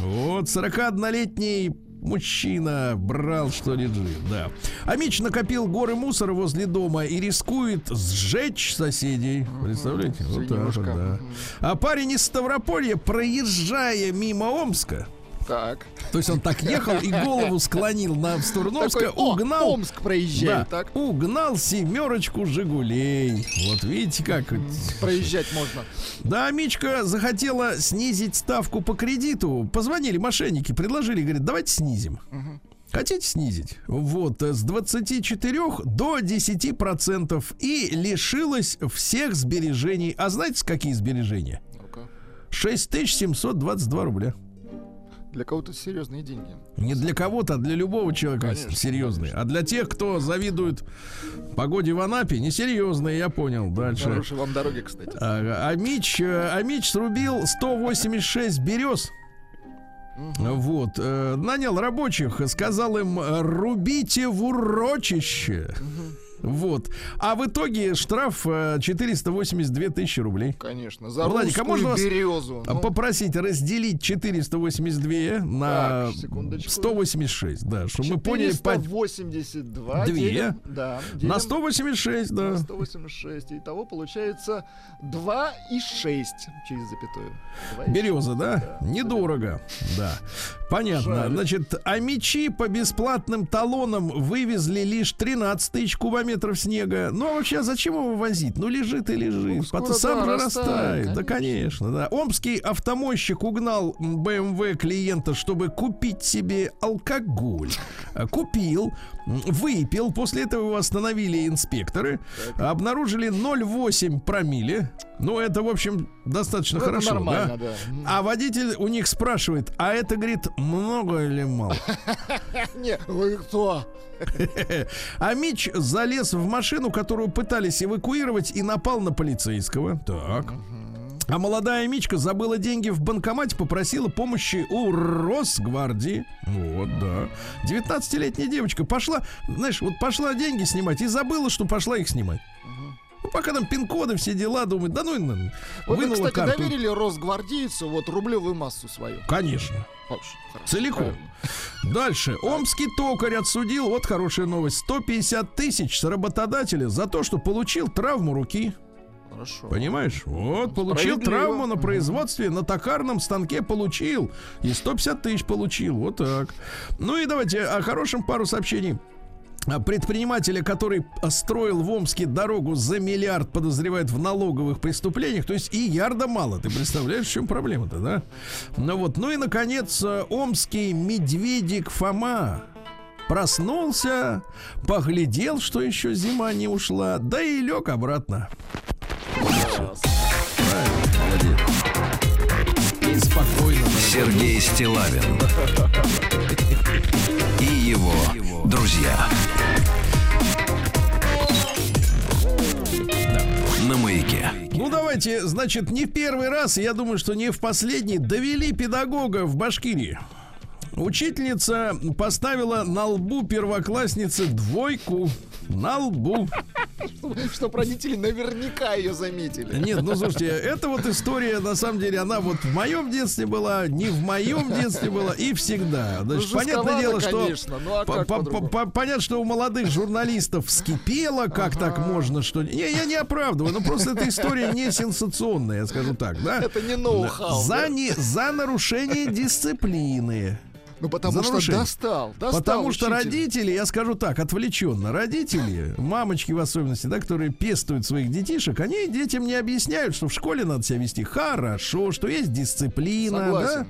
Вот, 41-летний Мужчина брал, что лежит, да. Амич накопил горы мусора возле дома и рискует сжечь соседей. Представляете? Вот так вот, да. А парень из Ставрополья, проезжая мимо Омска, Так. то есть он так ехал и голову склонил на в сторону Омска, Такой, «О, угнал. Омск проезжает, да, так? угнал семерочку Жигулей. Вот видите, как. Проезжать можно. Да, Мичка захотела снизить ставку по кредиту. Позвонили мошенники, предложили, говорит, давайте снизим. Хотите снизить? Вот, э, с 24 до 10 процентов и лишилась всех сбережений. А знаете, какие сбережения? Ну-ка. 6722 рубля. Для кого-то серьезные деньги. Не для кого-то, а для любого человека Конечно, серьезные. А для тех, кто завидует погоде в Анапе, несерьезные, я понял. Дальше. Хорошей вам дороги, кстати. А, а Мич, э, а Мич срубил 186 берез. Вот, э, нанял рабочих, сказал им, рубите в урочище. Вот. А в итоге штраф э, 482 тысячи рублей. Конечно. За Владик, а можно вас, березу. Ну, Попросить разделить 482 на Так, секундочку. 186, да, чтобы мы поняли, по- 482 Две. делим, да, на делим 186, да. на 186. Итого получается 2 и 6 через запятую. Два и Береза, да? Недорого, да. Понятно. Жаль. Значит, а мечи по бесплатным талонам вывезли лишь 13 тысяч кубометров снега. Ну, а вообще, зачем его возить? Ну, лежит и лежит. Ну, скоро, Потом сам да, же растает, растает. Да, конечно. конечно, да. Омский автомойщик угнал БМВ клиента, чтобы купить себе алкоголь. А, Купил, выпил. После этого его остановили инспекторы. Обнаружили 0,8 промилле. Ну, это, в общем, достаточно Ну, хорошо. нормально, да? да. А водитель у них спрашивает, а это, говорит, много или мало? Не, вы кто? А Мич залез в машину, которую пытались эвакуировать, и напал на полицейского. Так. А молодая Мичка забыла деньги в банкомате, попросила помощи у Росгвардии. Вот, да. 19-летняя девочка пошла, знаешь, вот пошла деньги снимать и забыла, что пошла их снимать. Ну, пока там пин-коды, все дела, думает, да ну, и на- Вы, бы, вынула кстати, карту. доверили Росгвардейцу вот рублевую массу свою. Конечно. Хорошо, хорошо, Целиком. правильно. Дальше. Омский токарь отсудил, вот хорошая новость, 150 тысяч с работодателя за то, что получил травму руки. Хорошо. Понимаешь? Вот, получил травму на производстве, на токарном станке получил. И 150 тысяч получил. Вот так. Ну и давайте о хорошем пару сообщений. Предпринимателя, который а, строил в Омске дорогу за миллиард, подозревают в налоговых преступлениях. То есть и ярда мало. Ты представляешь, в чем проблема-то, да? Ну вот. Ну и, наконец, а, омский медведик Фома проснулся, поглядел, что еще зима не ушла, да и лег обратно. Молодец. И спокойно. Сергей Стилавин и его друзья. На маяке. Ну давайте, значит, не в первый раз, я думаю, что не в последний, довели педагога в Башкирии. Учительница поставила на лбу первоклассницы двойку. На лбу. Чтоб родители наверняка ее заметили. Нет, ну слушайте, это вот история, на самом деле, она вот в моем детстве была, не в моем детстве была и всегда. Значит, Ну, понятное дело, что ну, а по- по- по- понятно, что у молодых журналистов вскипело, как так можно, что не, я не оправдываю, но просто эта история не сенсационная, я скажу так, да? Это не ноу-хау. За, да? не, за нарушение дисциплины. Ну потому за что нарушение. достал. достал Потому что учитель. родители, я скажу так, отвлеченно, родители, мамочки в особенности, да, которые пестуют своих детишек, они детям не объясняют, что в школе надо себя вести хорошо, что есть дисциплина, Согласен.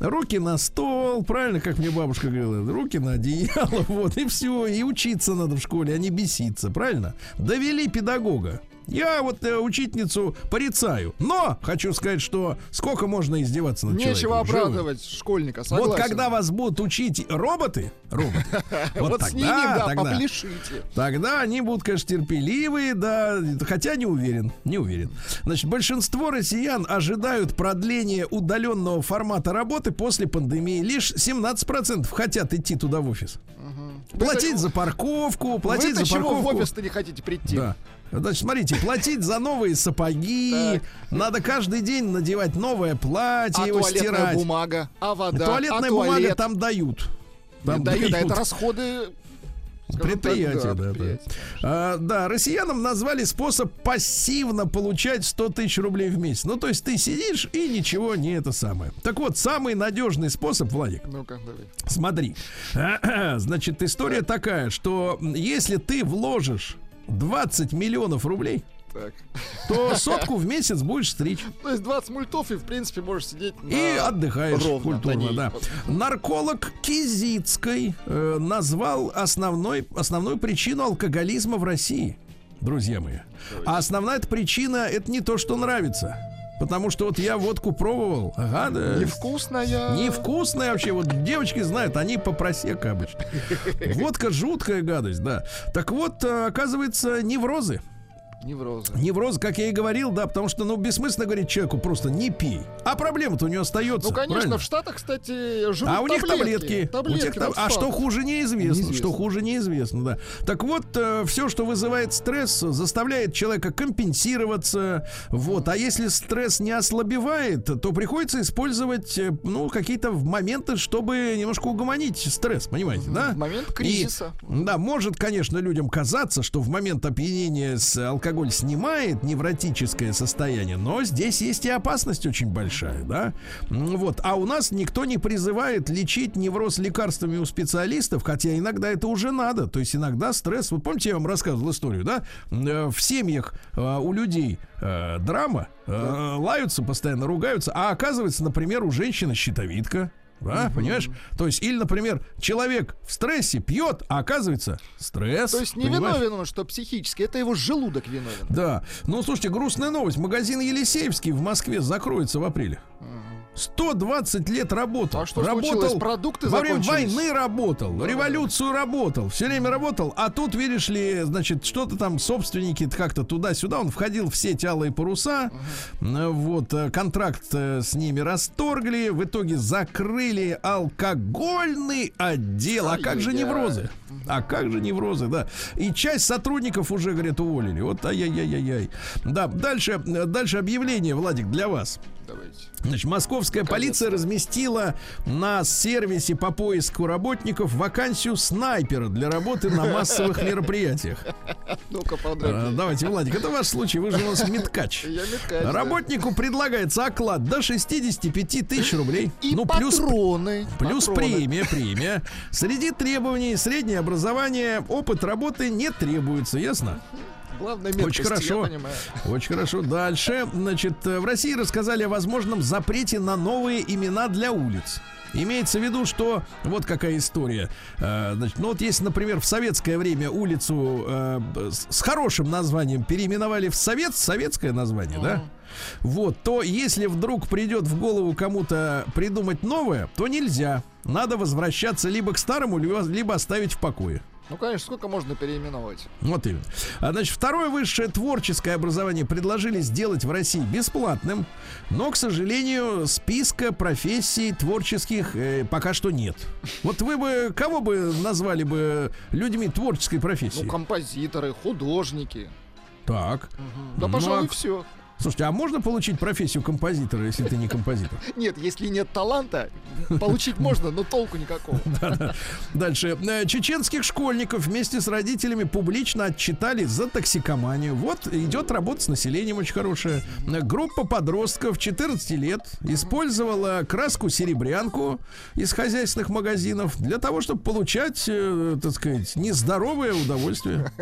да, руки на стол, правильно, как мне бабушка говорила, руки на одеяло, вот, и все, и учиться надо в школе, а не беситься, правильно? Довели педагога. Я вот э, учительницу порицаю, но хочу сказать, что сколько можно издеваться над Нечего человеком? Живо. оправдывать школьника, согласен. Вот когда вас будут учить роботы, роботы, вот, с тогда, ними, да, тогда, попляшите. тогда они будут, конечно, терпеливые, да, хотя не уверен, не уверен. Значит, большинство россиян ожидают продления удаленного формата работы после пандемии. Лишь 17% хотят идти туда в офис. Платить за парковку, платить за чего в парковку. офис-то не хотите прийти? Да. Значит, смотрите, платить за новые сапоги, надо каждый день надевать новое платье, А его туалетная стирать. бумага? А вода? Туалетная а бумага туалет? там дают. Там дают, а дают. это расходы... скажем так, Предприятие, да, да. предприятие. А, да, россиянам назвали способ пассивно получать 100 тысяч рублей в месяц. Ну, то есть ты сидишь и ничего не это самое. Так вот, самый надежный способ, Владик, Ну-ка, давай. смотри. Значит, история такая, что если ты вложишь 20 миллионов рублей, Так. то сотку в месяц будешь стричь. То есть 20 мультов, и в принципе можешь сидеть И отдыхаешь ровно культурно, да. Нарколог Кизицкой э, назвал основной, основную причину алкоголизма в России, друзья мои. А основная эта причина это не то, что нравится. Потому что вот я водку пробовал, ага, да, Невкусная. Невкусная вообще. Вот девочки знают, они по просека обычно. Водка жуткая гадость, да. Так вот, э, оказывается, неврозы. Неврозы. Невроз, как я и говорил, да, потому что, ну, бессмысленно говорить человеку просто не пей. А проблема-то у него остается. Ну, конечно, правильно? в Штатах, кстати, живут А у них таблетки. Таблетки, У тех там а что хуже неизвестно. Неизвестно. Что хуже неизвестно, да. Так вот, все, что вызывает стресс, заставляет человека компенсироваться. Вот. А если стресс не ослабевает, то приходится использовать, э, ну, какие-то моменты, чтобы немножко угомонить стресс, понимаете, да? В момент И, кризиса. да, может, конечно, людям казаться, что в момент опьянения с алкоголь снимает невротическое состояние, но здесь есть и опасность очень большая, да. Вот, а у нас никто не призывает лечить невроз лекарствами у специалистов, хотя иногда это уже надо. То есть иногда стресс. Вот помните, я вам рассказывал историю, да? Э, В семьях э, у людей э, драма, лаются постоянно, ругаются, а оказывается, например, у женщины щитовидка. Да, понимаешь? То есть, или, например, человек в стрессе пьет, а оказывается стресс. То есть не понимаешь? виновен он, что психически, это его желудок виновен. Да. Ну, слушайте, грустная новость. Магазин Елисеевский в Москве закроется в апреле. 120 лет работал. А что работал, случилось? Продукты Во время войны работал, революцию работал, все время работал. А тут, видишь ли, значит, что-то там собственники как-то туда-сюда. Он входил в сеть алые паруса. Э, Вот, э, контракт э, с ними расторгли. В итоге закрыли алкогольный отдел. А как же неврозы? А как же неврозы, да. И часть сотрудников уже, говорят, уволили. Вот ай-яй-яй-яй. Да, дальше, дальше объявление, Владик, для вас. Давайте. Значит, московская полиция разместила на сервисе по поиску работников вакансию снайпера для работы на массовых мероприятиях. Ну-ка, подробнее. Давайте, Владик, это ваш случай, вы же у нас меткач. Я меткач. Работнику предлагается оклад до 65 тысяч рублей. И ну, плюс патроны. Плюс патроны. премия, премия. Среди требований среднее образование, опыт работы не требуется, ясно? Главное, Очень меткость, хорошо. я понимаю. Очень хорошо. Дальше, значит, э, в России рассказали о возможном запрете на новые имена для улиц. Имеется в виду, что вот какая история. Э, значит, ну вот если, например, в советское время улицу э, с хорошим названием переименовали в совет, советское название, да? Вот, то если вдруг придет в голову кому-то придумать новое, то нельзя. Надо возвращаться либо к старому, либо, либо оставить в покое. Ну, конечно, сколько можно переименовать? Вот именно. А, значит, второе высшее творческое образование предложили сделать в России бесплатным, но, к сожалению, списка профессий творческих э, пока что нет. Вот вы бы кого бы назвали бы людьми творческой профессии? Ну, композиторы, художники. так. Да, Ну, пожалуй, а- все. Слушайте, а можно получить профессию композитора, если ты не композитор? Нет, если нет таланта, получить можно, но толку никакого. Дальше. Э, Чеченских школьников вместе с родителями публично отчитали за токсикоманию. Вот идет работа с населением очень хорошая. Э, Группа подростков 14 лет использовала краску серебрянку из хозяйственных магазинов для того, чтобы получать, э, так сказать, нездоровое удовольствие.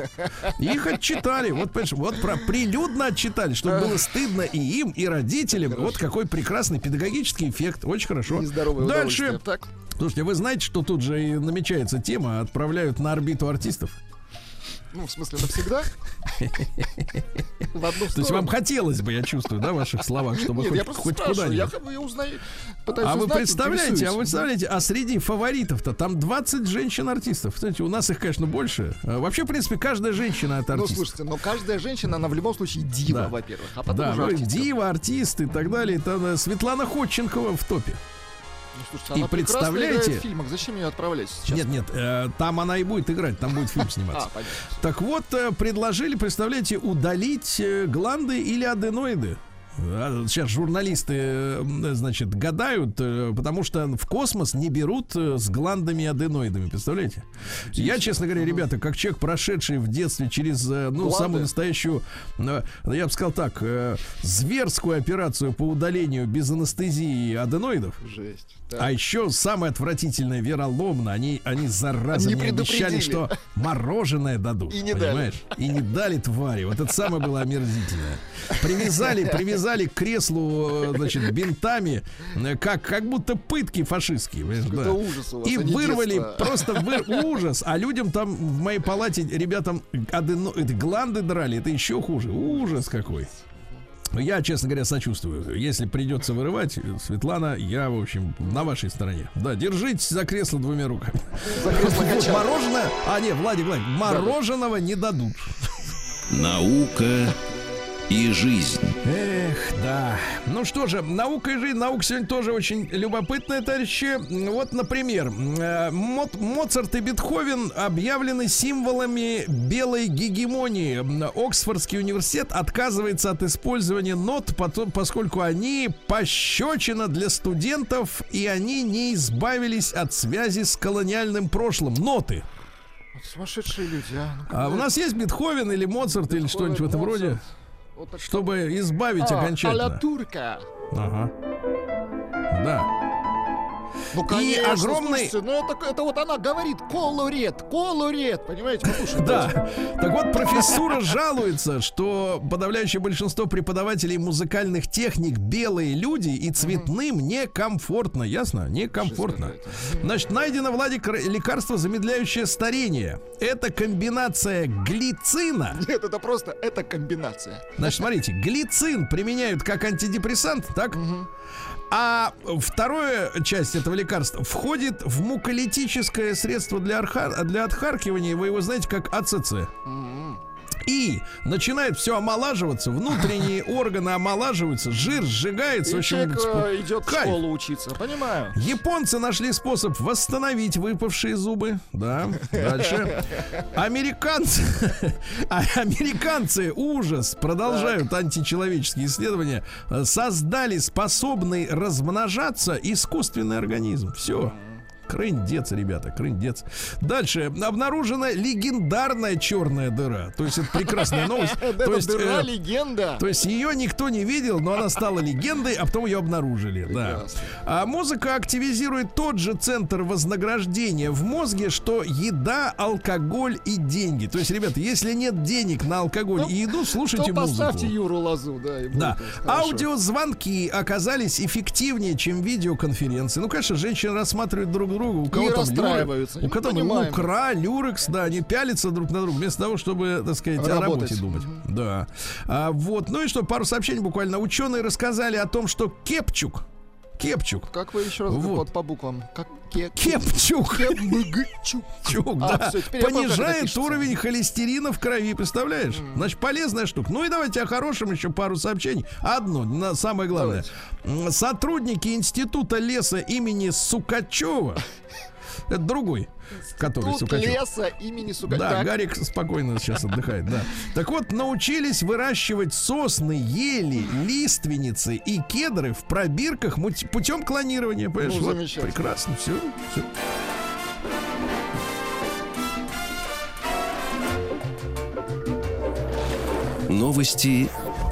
Их отчитали. Вот, понимаешь, вот про прилюдно отчитали, чтобы было стыдно и им, и родителям. Вот какой прекрасный педагогический эффект. Очень хорошо. Дальше. Так, Слушайте, вы знаете, что тут же и намечается тема, отправляют на орбиту артистов? Ну, в смысле, навсегда? То есть вам хотелось бы, я чувствую, да, в ваших словах, чтобы Нет, хоть, я просто хоть спрашиваю, я, я узнаю, пытаюсь А вы узнать, представляете, а вы представляете, а среди фаворитов-то там 20 женщин-артистов. Кстати, у нас их, конечно, больше. А Вообще, в принципе, каждая женщина это Ну, артист. слушайте, но каждая женщина, она в любом случае дива, Да. во-первых. А потом да, уже ну, артистка. дива, артист и так далее. Там э, Светлана Ходченкова в топе. Ну, слушайте, И представляете- в фильмах. Зачем ее отправлять сейчас? Нет, нет, э, там она и будет играть, там будет фильм А, сниматься. понятно. Так вот, э, предложили, представляете, удалить э, гланды или аденоиды. А, Сейчас журналисты, э, значит, гадают, э, потому что в космос не берут э, с гландами и аденоидами, представляете? Я, честно говоря, ребята, как человек, прошедший в детстве через, ну, Гланды? самую настоящую, я бы сказал так, зверскую операцию по удалению без анестезии аденоидов, Жесть. А еще самое отвратительное, вероломно, они, они зараза Не мне обещали, что мороженое дадут. И не дали. понимаешь? И не дали твари. Вот это самое было омерзительное. Привязали, привязали к креслу, значит, бинтами, как, как будто пытки фашистские. да. ужас у вас, И а не вырвали детство. просто вы- ужас. А людям там в моей палате, ребятам, адено, гланды драли, это еще хуже. Ужас какой. Ну, Я, честно говоря, сочувствую. Если придется вырывать, Светлана, я, в общем, на вашей стороне. Да, держитесь за кресло двумя руками. За кресло Вот мороженое... А, нет, Владик, Владик, мороженого не дадут. Наука и жизнь. Эх, да. Ну что же, наука и жизнь. Наука сегодня тоже очень любопытная, товарищи. Вот, например, э, Мо- Моцарт и Бетховен объявлены символами белой гегемонии. Оксфордский университет отказывается от использования нот, поскольку они пощечина для студентов, и они не избавились от связи с колониальным прошлым. Ноты. Сумасшедшие люди, а. Ну, А у нас есть Бетховен или Моцарт или что-нибудь в этом Моцарт. роде, Вот чтобы избавить А, окончательно. турка. Ага. Да. Ну, конечно, огромный- слушайте, ну это, это вот она говорит колорет, колорет, понимаете, послушайте. Да. Так вот, профессура жалуется, что подавляющее большинство преподавателей музыкальных техник белые люди и цветным некомфортно. Ясно? Некомфортно. Значит, найдено, Владик, лекарство, замедляющее старение. Это комбинация глицина. Нет, это просто, это комбинация. Значит, смотрите, глицин применяют как антидепрессант, так? А вторая часть этого лекарства входит в муколитическое средство для, арха- для отхаркивания. Вы его знаете как АЦЦ. И начинает все омолаживаться, внутренние органы омолаживаются, жир сжигается. в И общем, человек э, идет в кайф. школу учиться, понимаю. Японцы нашли способ восстановить выпавшие зубы. Да, дальше. Американцы, а, американцы, ужас, продолжают античеловеческие исследования, создали способный размножаться искусственный организм. Все. Крындец, ребята, крындец. Дальше. Обнаружена легендарная черная дыра. То есть это прекрасная новость. Это То есть, дыра э, легенда. то есть ее никто не видел, но она стала легендой, а потом ее обнаружили. Да. А музыка активизирует тот же центр вознаграждения в мозге, что еда, алкоголь и деньги. То есть, ребята, если нет денег на алкоголь Ну, и еду, слушайте музыку. поставьте Юру Лазу, да. Да. Аудиозвонки оказались эффективнее, чем видеоконференции. Ну, конечно, женщины рассматривают друг друга. У кого там расстраиваются. люрек, у кого там лукра, люрекс, да, они пялятся друг на друга вместо того, чтобы, так сказать, о Работать. работе думать. Да. А, вот. Ну и что, пару сообщений буквально. Ученые рассказали о том, что Кепчук, Кепчук, Как вы еще раз Вот. по буквам? Как ке... Кепчук, Кепчук. Чук, А, да, это понижает уровень холестерина в крови, представляешь? Значит, полезная штука. Ну и давайте о хорошем еще пару сообщений. Одно, на самое главное. М, Сотрудники Института леса имени Сукачева, это другой, который Тут Сукачев. леса имени Сука. Да, Так, Гарик спокойно сейчас отдыхает, да. Так вот, научились выращивать сосны, ели, лиственницы и кедры в пробирках путем клонирования. Понимаешь, Ну, вот прекрасно, все, все. Новости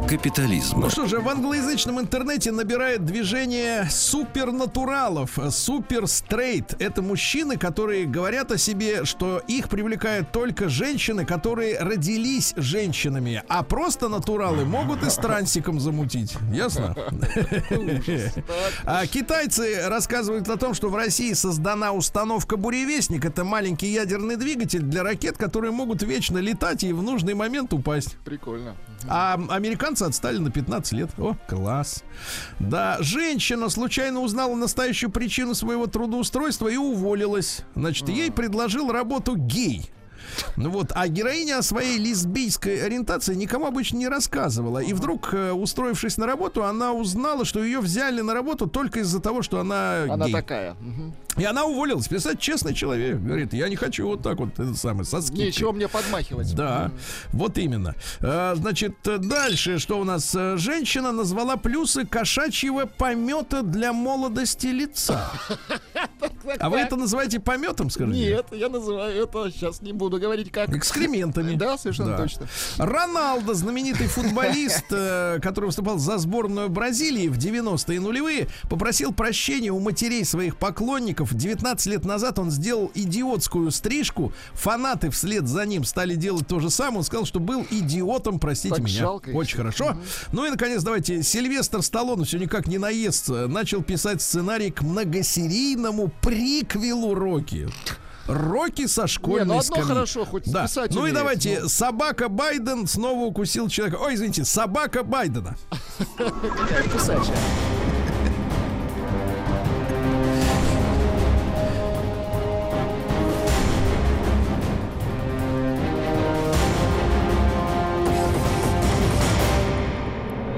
капитализма. Ну что же, в англоязычном интернете набирает движение супернатуралов, супер стрейт. Это мужчины, которые говорят о себе, что их привлекают только женщины, которые родились женщинами, а просто натуралы могут и с трансиком замутить. Ясно? А китайцы рассказывают о том, что в России создана установка «Буревестник». Это маленький ядерный двигатель для ракет, которые могут вечно летать и в нужный момент упасть. Прикольно. А американцы отстали на 15 лет. О, класс. Да, женщина случайно узнала настоящую причину своего трудоустройства и уволилась. Значит, ей предложил работу гей. Ну вот, а героиня о своей лесбийской ориентации никому обычно не рассказывала. И вдруг, э, устроившись на работу, она узнала, что ее взяли на работу только из-за того, что она, Она гей. такая. Мгм. И она уволилась. Представляете, честный человек. Говорит, я не хочу вот так вот, это самое, со скидкой. Нечего мне подмахивать. Да, вот именно. А, Значит, дальше, что у нас? Э, Женщина назвала плюсы кошачьего помета для молодости лица. А вы это называете пометом, скажите? Нет, я называю это, сейчас не буду говорить как. Экскрементами. Да, совершенно точно. Роналдо, знаменитый футболист, э, который выступал за сборную Бразилии в 90-е нулевые, попросил прощения у матерей своих поклонников. 19 лет назад он сделал идиотскую стрижку. Фанаты вслед за ним стали делать то же самое. Он сказал, что был идиотом, простите Так меня. жалко. Очень хорошо. Ну и, наконец, давайте. Сильвестр Сталлоне все никак не наестся. Начал писать сценарий к многосерийному приквелу Рокки. Рокки со школьной Не, ну одно скамьи. хорошо, хоть да. писать Ну и давайте, ну. собака Байден снова укусил человека. Ой, извините, собака Байдена. Какая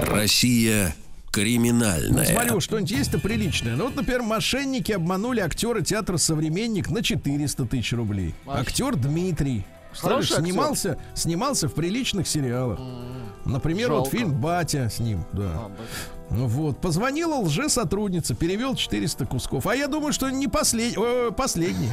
Россия криминальная. Смотрю, что-нибудь есть-то приличное. Ну вот, например, мошенники обманули актера театра «Современник» на 400 тысяч рублей. Актер Дмитрий. Представляешь, Хороший актер. снимался, снимался в приличных сериалах. Например, вот Жалко. фильм «Батя» с ним, да. А, Ну вот, позвонила лже-сотрудница, перевел 400 кусков. А я думаю, что не послед... о, последний.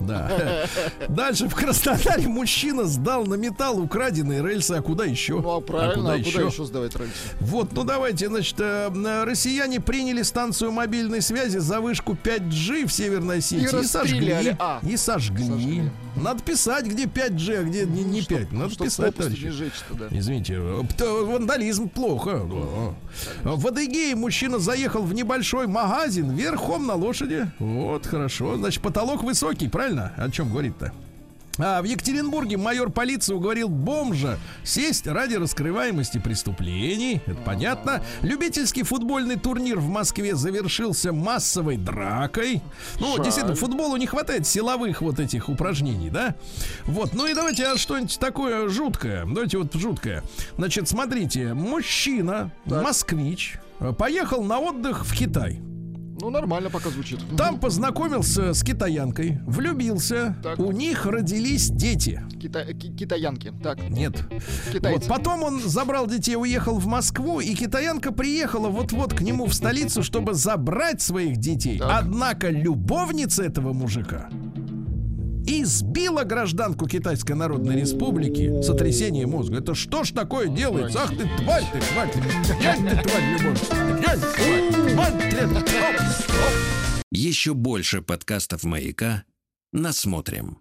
Да. Дальше в Краснодаре мужчина сдал на металл украденные рельсы. А куда еще? Ну, а правильно, а куда, еще? еще сдавать рельсы? Вот, ну давайте, значит, э, россияне приняли станцию мобильной связи за вышку 5G в Северной Осетии и, расстреляли. сожгли. А. И сожгли. Сожгли. Надо писать, где 5G, а где не, не 5. Надо Чтоб писать, товарищи. жечь-то, да. Извините, вандализм плохо. В Адыгее мужчина заехал в небольшой магазин верхом на лошади. Вот, хорошо. Значит, потолок высокий, правильно? О чем говорит-то? А в Екатеринбурге майор полиции уговорил бомжа сесть ради раскрываемости преступлений. Это понятно. Любительский футбольный турнир в Москве завершился массовой дракой. Ну, Жаль. действительно, футболу не хватает силовых вот этих упражнений, да? Вот, ну и давайте а что-нибудь такое жуткое. Давайте вот жуткое. Значит, смотрите, мужчина, москвич, э, поехал на отдых в Китай. Ну, нормально пока звучит. Там познакомился с китаянкой, влюбился, Так. у них родились дети. Кита- ки- китаянки. Так, Нет. китайцы. Вот потом он забрал детей, уехал в Москву, и китаянка приехала вот-вот к нему в столицу, чтобы забрать своих детей. Так. Однако любовница этого мужика избила гражданку Китайской Народной Республики сотрясение мозга. Это что ж такое делается? Ах ты, тварь ты, тварь ты, дрянь ты, тварь, любовь. Еще больше подкастов «Маяка» насмотрим.